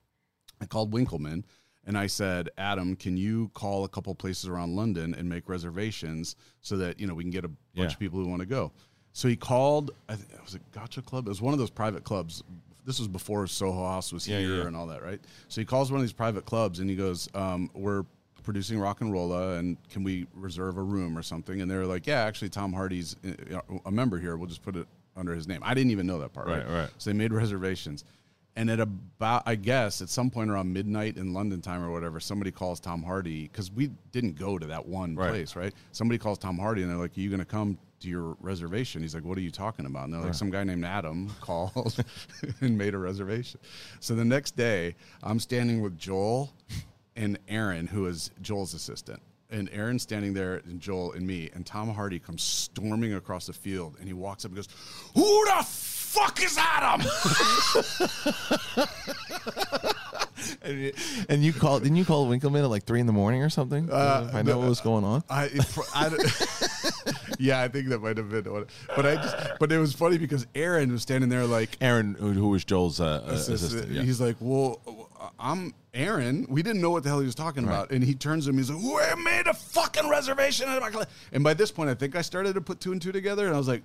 Speaker 3: i called winkleman and i said adam can you call a couple places around london and make reservations so that you know we can get a bunch
Speaker 2: Yeah.
Speaker 3: of people who want to go? So he called i think was it Groucho Club? It was one of those private clubs. This was before soho house was
Speaker 2: Yeah,
Speaker 3: here and all that right? So he calls one of these private clubs and he goes um, we're producing RocknRolla and can we reserve a room or something? And they're like yeah actually tom hardy's uh, a member here. We'll just put it under his name. I didn't even know that part right,
Speaker 2: Right, right.
Speaker 3: so they made reservations. And at about i guess at some point around midnight in london time or whatever somebody calls tom hardy because we didn't go to that one
Speaker 2: Right.
Speaker 3: place right? Somebody calls tom hardy and they're like are you going to come to your reservation? He's like what are you talking about? And they're like some guy named adam called and made a reservation. So the next day i'm standing with joel and Aaron, who is Joel's assistant. And Aaron's standing there, and Joel and me, and Tom Hardy comes storming across the field, and he walks up and goes, "Who the fuck is Adam?"
Speaker 2: And, you- and you called? Didn't you call Winkleman at like three in the morning or something? Uh, I know what was going on.
Speaker 3: I, I yeah, I think that might have been what. But I just, but it was funny because Aaron was standing there like,
Speaker 2: Aaron, who, who was Joel's uh, uh,
Speaker 3: assistant.
Speaker 2: assistant, yeah.
Speaker 3: He's like, "Well, I'm Aaron." We didn't know what the hell he was talking about, and he turns to me. And he's like, "We made a fucking reservation." at my cla-" And by this point, I think I started to put two and two together, and I was like,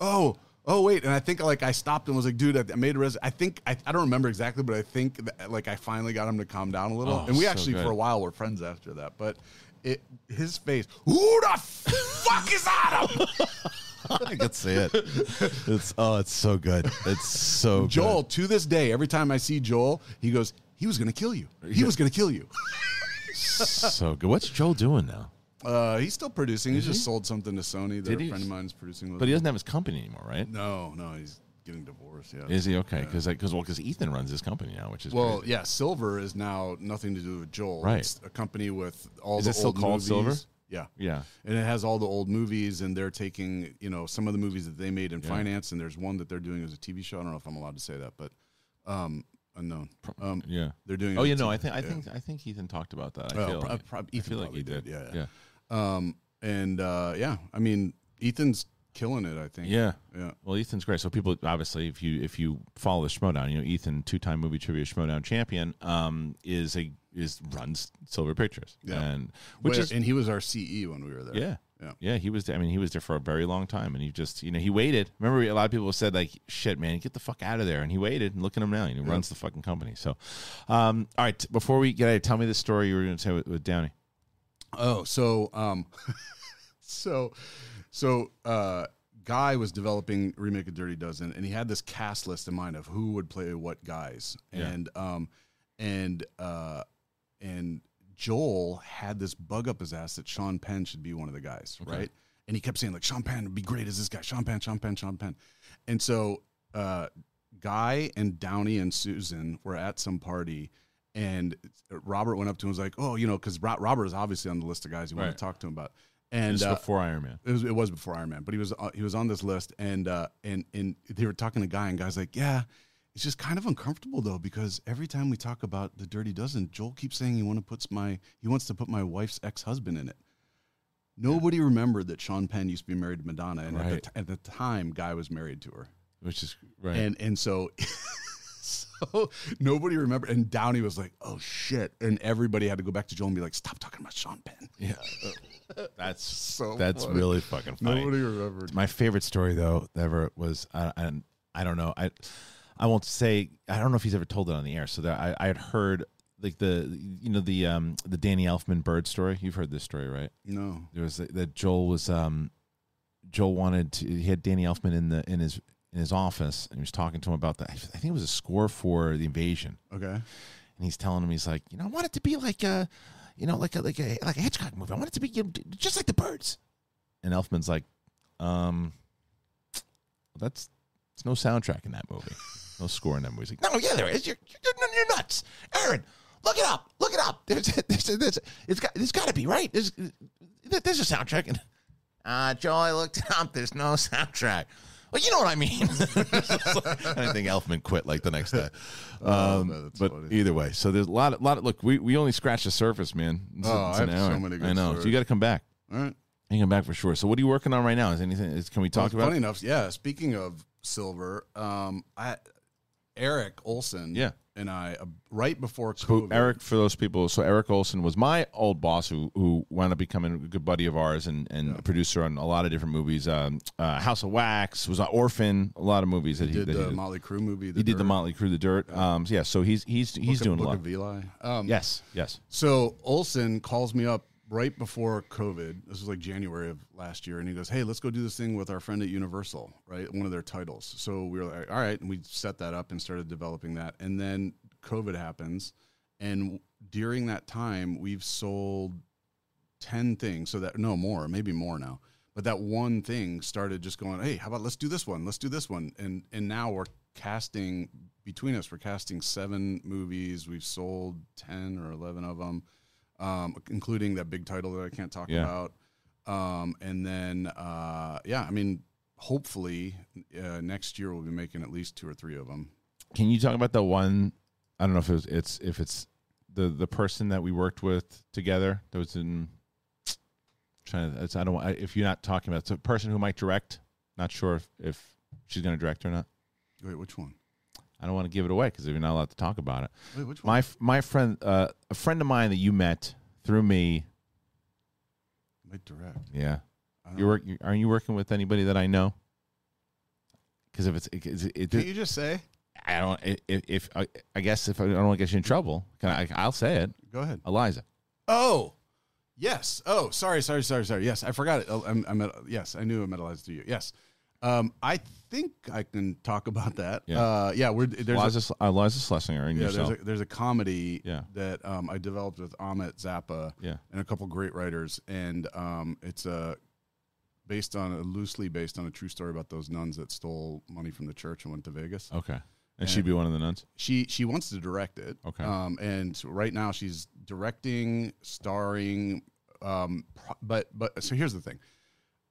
Speaker 3: "Oh." Oh wait, and I think like I stopped and was like, "Dude, I made a res." I think I, I don't remember exactly, but I think that, like I finally got him to calm down a little,
Speaker 2: Oh,
Speaker 3: and we
Speaker 2: so
Speaker 3: actually
Speaker 2: good.
Speaker 3: for a while were friends after that. But it, his face, who the fuck is Adam?
Speaker 2: I could see it. It's oh, it's so good. It's so good.
Speaker 3: Joel, to this day, every time I see Joel, he goes, "He was gonna kill you. He was gonna kill you."
Speaker 2: so good. What's Joel doing now?
Speaker 3: Uh, he's still producing. He
Speaker 2: Is
Speaker 3: just
Speaker 2: he?
Speaker 3: sold something to Sony. That
Speaker 2: Did
Speaker 3: a
Speaker 2: he?
Speaker 3: friend of mine is producing. with
Speaker 2: But he doesn't have his company anymore, right?
Speaker 3: No, no, he's getting divorced. Yeah.
Speaker 2: Is he okay? Because because well, because Ethan runs his company now, which is
Speaker 3: well,
Speaker 2: crazy.
Speaker 3: yeah. Silver is now nothing to do with Joel.
Speaker 2: Right.
Speaker 3: It's a company with all
Speaker 2: Is
Speaker 3: the
Speaker 2: it still
Speaker 3: old
Speaker 2: called
Speaker 3: movies.
Speaker 2: Silver?
Speaker 3: Yeah.
Speaker 2: yeah.
Speaker 3: And it has all the old movies, and they're taking, you know, some of the movies that they made in
Speaker 2: Yeah.
Speaker 3: finance, and there's one that they're doing as a TV show. I don't know if I'm allowed to say that, but um, unknown. Um,
Speaker 2: Yeah.
Speaker 3: they're doing.
Speaker 2: Oh, you know, I think I
Speaker 3: yeah.
Speaker 2: think I think Ethan talked about that. I
Speaker 3: Well,
Speaker 2: feel
Speaker 3: pro-
Speaker 2: like,
Speaker 3: prob-
Speaker 2: I feel like he did.
Speaker 3: did, yeah,
Speaker 2: yeah.
Speaker 3: Um, and uh, yeah, I mean, Ethan's killing it. I think.
Speaker 2: Yeah.
Speaker 3: Yeah.
Speaker 2: Well, Ethan's great. So people obviously, if you if you follow the Schmoedown, you know Ethan, two time movie trivia Schmoedown champion, um, is a is runs Silver Pictures,
Speaker 3: Yeah.
Speaker 2: and which
Speaker 3: Where-
Speaker 2: is
Speaker 3: and he was our CE when we were there.
Speaker 2: yeah.
Speaker 3: Yeah.
Speaker 2: Yeah, he was. I mean, he was there for a very long time, and he just, you know, he waited. Remember, a lot of people said like, "Shit, man, get the fuck out of there," and he waited. And look at him now; he runs the fucking company. So, um, all right, before we get out, tell me the story you were going to say with, with Downey.
Speaker 3: Oh, so um, so so uh, Guy was developing remake of Dirty Dozen, and he had this cast list in mind of who would play what guys,
Speaker 2: Yeah.
Speaker 3: and um, and uh, and Joel had this bug up his ass that Sean Penn should be one of the guys, right? And he kept saying like Sean Penn would be great as this guy, Sean Penn, Sean Penn, Sean Penn, and so uh, Guy and Downey and Susan were at some party. And Robert went up to him and was like, "Oh, you know, because Robert is obviously on the list of guys you want to talk to him about." and uh,
Speaker 2: before Iron Man.
Speaker 3: it was it was before Iron Man, but he was uh, he was on this list, and uh, and and they were talking to guy, and guys like, yeah, it's just kind of uncomfortable though because every time we talk about the Dirty Dozen, Joel keeps saying he want to puts my he wants to put my wife's ex husband in it. Nobody remembered that Sean Penn used to be married to Madonna, and at, the t- at the time, Guy was married to her,
Speaker 2: Which is right.
Speaker 3: and and so. So nobody remembered, and Downey was like, "Oh shit!" And everybody had to go back to Joel and be like, "Stop talking about Sean Penn."
Speaker 2: yeah. That's
Speaker 3: So
Speaker 2: that's
Speaker 3: funny.
Speaker 2: really fucking funny.
Speaker 3: Nobody remembered.
Speaker 2: My favorite story though ever was uh, and I don't know I I won't say I don't know if he's ever told it on the air. So that I I had heard like the you know the um the Danny Elfman bird story. You've heard this story, right?
Speaker 3: No,
Speaker 2: There was that Joel was um Joel wanted to he had Danny Elfman in the in his in his office and he was talking to him about that. I think it was a score for the invasion.
Speaker 3: okay.
Speaker 2: and he's telling him he's like, you know, I want it to be like a, you know, like a like a like a Hitchcock movie. I want it to be you know, just like the birds. And Elfman's like, um, that's it's no soundtrack in that movie, no score in that movie. Like, no, yeah, there is. You're you're, you're nuts, Aaron. Look it up. Look it up. There's, there's, there's, it's got it's got to be right. There's there's a soundtrack. And uh, Joe, I looked up. There's no soundtrack. Well, you know what I mean. I think Elfman quit like the next day.
Speaker 3: Oh,
Speaker 2: Um,
Speaker 3: that's
Speaker 2: but
Speaker 3: funny.
Speaker 2: either way, so there's a lot of lot of look. We, we only scratched the surface, man. It's,
Speaker 3: Oh,
Speaker 2: it's
Speaker 3: I have so many good
Speaker 2: I know. So you got to come back.
Speaker 3: All right.
Speaker 2: You come back for sure. So what are you working on right now? Is anything? Is, can we talk
Speaker 3: Well,
Speaker 2: about?
Speaker 3: Funny enough, yeah. Speaking of silver, um, I Eric Olson,
Speaker 2: Yeah.
Speaker 3: and I uh, right before
Speaker 2: So Eric, for those people, so Eric Olson was my old boss who who wound up becoming a good buddy of ours and, and a producer on a lot of different movies. Um, uh, House of Wax was an Orphan, a lot of movies that he
Speaker 3: did
Speaker 2: that
Speaker 3: the
Speaker 2: he did.
Speaker 3: Motley Crue movie.
Speaker 2: he did the
Speaker 3: Dirt,
Speaker 2: Motley Crue, The Dirt. Um, so yeah, so he's he's he's
Speaker 3: Book
Speaker 2: doing
Speaker 3: Book
Speaker 2: a lot.
Speaker 3: of Eli. Um,
Speaker 2: Yes, yes.
Speaker 3: So Olson calls me up right before COVID. This was like January of last year, and he goes, "Hey, let's go do this thing with our friend at Universal, right? One of their titles." So we were like, "All right," and we set that up and started developing that. And then COVID happens, and during that time, we've sold ten things. So that no more, maybe more now. But that one thing started just going, "Hey, how about let's do this one? Let's do this one." And and now we're casting between us. We're casting seven movies. We've sold ten or eleven of them um, including that big title that I can't talk
Speaker 2: Yeah.
Speaker 3: about. Um, and then, uh, yeah, I mean, hopefully uh, next year we'll be making at least two or three of them.
Speaker 2: Can you talk about the one? I don't know if it was, it's if it's the the person that we worked with together that was in. Trying to, it's, I don't. I- If you're not talking about, it's a person who might direct. Not sure if, if she's going to direct or not.
Speaker 3: Wait, which one?
Speaker 2: I don't want to give it away because you're not allowed to talk about it.
Speaker 3: Wait, which one?
Speaker 2: My my friend, uh, a friend of mine that you met through me.
Speaker 3: My direct.
Speaker 2: Yeah, you work. You, aren't you working with anybody that I know? Because if it's, it, it,
Speaker 3: you just say?
Speaker 2: I don't. If, if I, I guess if I don't want to get you in trouble, can I? I'll say it.
Speaker 3: Go ahead.
Speaker 2: Iliza.
Speaker 3: Oh, yes. Oh, sorry, sorry, sorry, sorry. Yes, I forgot it. Oh, I'm, I'm at, yes, I knew I metalized to you. Yes. Um, I think I can talk about that.
Speaker 2: Yeah.
Speaker 3: Uh, yeah. We're there's a,
Speaker 2: Iliza, Iliza Shlesinger and
Speaker 3: yeah,
Speaker 2: yourself.
Speaker 3: there's a, there's a comedy
Speaker 2: Yeah.
Speaker 3: that um, I developed with Amit Zappa
Speaker 2: yeah.
Speaker 3: and a couple great writers, and um, it's uh, based on loosely based on a true story about those nuns that stole money from the church and went to Vegas.
Speaker 2: Okay. And she'd be one of the nuns.
Speaker 3: She she wants to direct it.
Speaker 2: Okay.
Speaker 3: Um, and right now she's directing, starring. Um, pro- but but so here's the thing.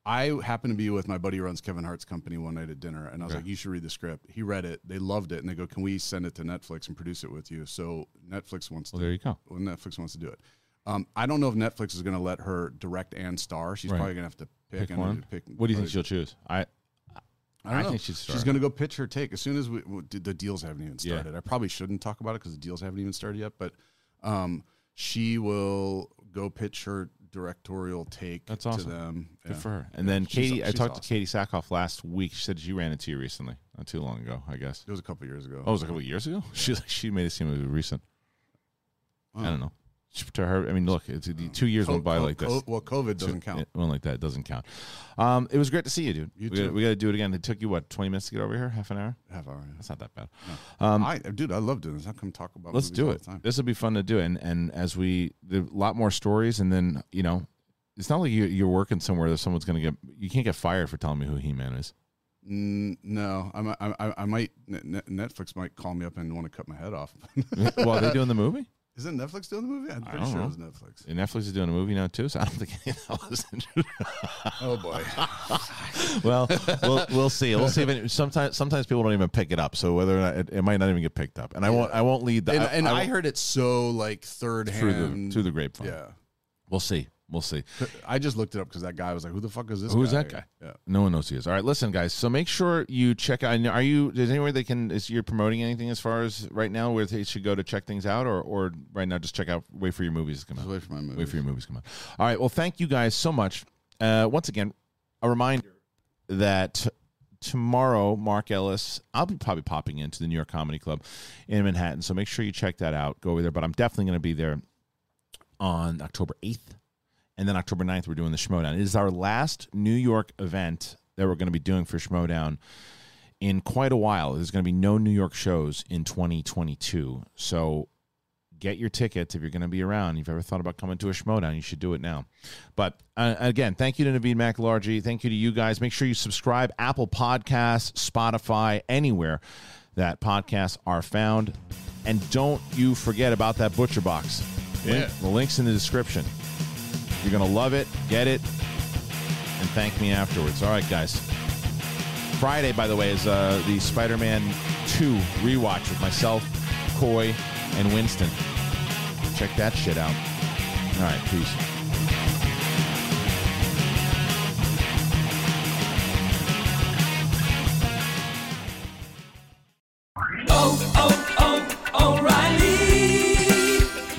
Speaker 3: I happened to be with my buddy who runs Kevin Hart's company one night at dinner, and I was
Speaker 2: Okay.
Speaker 3: like, "You should read the script." He read it, they loved it, and they go, "Can we send it to Netflix and produce it with you?" So Netflix wants
Speaker 2: Well,
Speaker 3: to.
Speaker 2: there you go.
Speaker 3: Well, Netflix wants to do it. Um, I don't know if Netflix is going to let her direct and star. She's
Speaker 2: Right.
Speaker 3: probably going to have to pick,
Speaker 2: Pick
Speaker 3: and
Speaker 2: one.
Speaker 3: Pick,
Speaker 2: What do you think she'll choose? I.
Speaker 3: I, don't
Speaker 2: I
Speaker 3: know.
Speaker 2: think she'd.
Speaker 3: She's going to go pitch her take as soon as we, the deals haven't even
Speaker 2: Yeah.
Speaker 3: started. I probably shouldn't talk about it because the deals haven't even started yet. But um, she will go pitch her directorial take
Speaker 2: That's
Speaker 3: to
Speaker 2: awesome.
Speaker 3: them.
Speaker 2: Good
Speaker 3: Yeah.
Speaker 2: for her. And
Speaker 3: Yeah,
Speaker 2: then
Speaker 3: she's-
Speaker 2: Katee, I
Speaker 3: she's
Speaker 2: talked
Speaker 3: awesome.
Speaker 2: to Katee Sackhoff last week. She said she ran into you recently, not too long ago, I guess.
Speaker 3: It was a couple years ago.
Speaker 2: Oh, it was a couple of years ago. She she made it seem it was recent. I don't know. To her, I mean, look, it's the two years
Speaker 3: Co-
Speaker 2: went by
Speaker 3: co-
Speaker 2: like this.
Speaker 3: co- well, COVID doesn't count.
Speaker 2: It went like that. It doesn't count. Um, it was great to see you, dude.
Speaker 3: You
Speaker 2: we,
Speaker 3: too.
Speaker 2: we got to do it again. It took you what twenty minutes to get over here? Half an hour?
Speaker 3: Half an hour. yeah.
Speaker 2: That's not that bad. Um,
Speaker 3: I, dude, I love doing this. I come talk about.
Speaker 2: let's do it. This will be fun to do. And and as we a lot more stories, and then you know, it's not like you, you're working somewhere that someone's going to get. You can't get fired for telling me who He Man is.
Speaker 3: Mm, no, I, I, I might. Netflix might call me up and want to cut my head off.
Speaker 2: well, are they doing the movie?
Speaker 3: Isn't Netflix doing the movie? I'm pretty
Speaker 2: don't
Speaker 3: sure
Speaker 2: know.
Speaker 3: it was Netflix.
Speaker 2: And Netflix is doing a movie now too, so I don't think any of that was.
Speaker 3: Oh boy.
Speaker 2: well, we'll we'll see. We'll see if it, sometimes sometimes people don't even pick it up. So whether or not it, it might not even get picked up, and I won't I won't lead that.
Speaker 3: and and I,
Speaker 2: won't-
Speaker 3: heard it so like third
Speaker 2: through
Speaker 3: hand
Speaker 2: the through the grapevine.
Speaker 3: Yeah.
Speaker 2: We'll see. We'll see.
Speaker 3: I just looked it up because that guy was like, "Who the fuck is this?
Speaker 2: Who's
Speaker 3: guy?
Speaker 2: that guy?
Speaker 3: Yeah.
Speaker 2: No one knows who he is. All right, listen, guys. So make sure you check out. Are you? Is anywhere they can? Is you're promoting anything as far as right now where they should go to check things out, or or right now just check out. Wait for your movies to come out.
Speaker 3: Just wait for my movie.
Speaker 2: Wait for your movies to come out. All right. Well, thank you guys so much. Uh, once again, a reminder that tomorrow, Mark Ellis, I'll be probably popping into the New York Comedy Club in Manhattan. So make sure you check that out. Go over there. But I'm definitely going to be there on October 8th. And then October 9th, we're doing the Schmoedown. It is our last New York event that we're going to be doing for Schmoedown in quite a while. There's going to be no New York shows in 2022. So get your tickets if you're going to be around. If you've ever thought about coming to a Schmoedown, you should do it now. But uh, again, thank you to Navid McIlhargey. Thank you to you guys. Make sure you subscribe Apple Podcasts, Spotify, anywhere that podcasts are found. And don't you forget about that Butcher Box. Link-
Speaker 3: Yeah.
Speaker 2: The link's in the description. You're going to love it. Get it. And thank me afterwards. All right, guys. Friday, by the way, is uh, the Spider Man 2 rewatch with myself, Coy, and Winston. Check that shit out. All right, peace.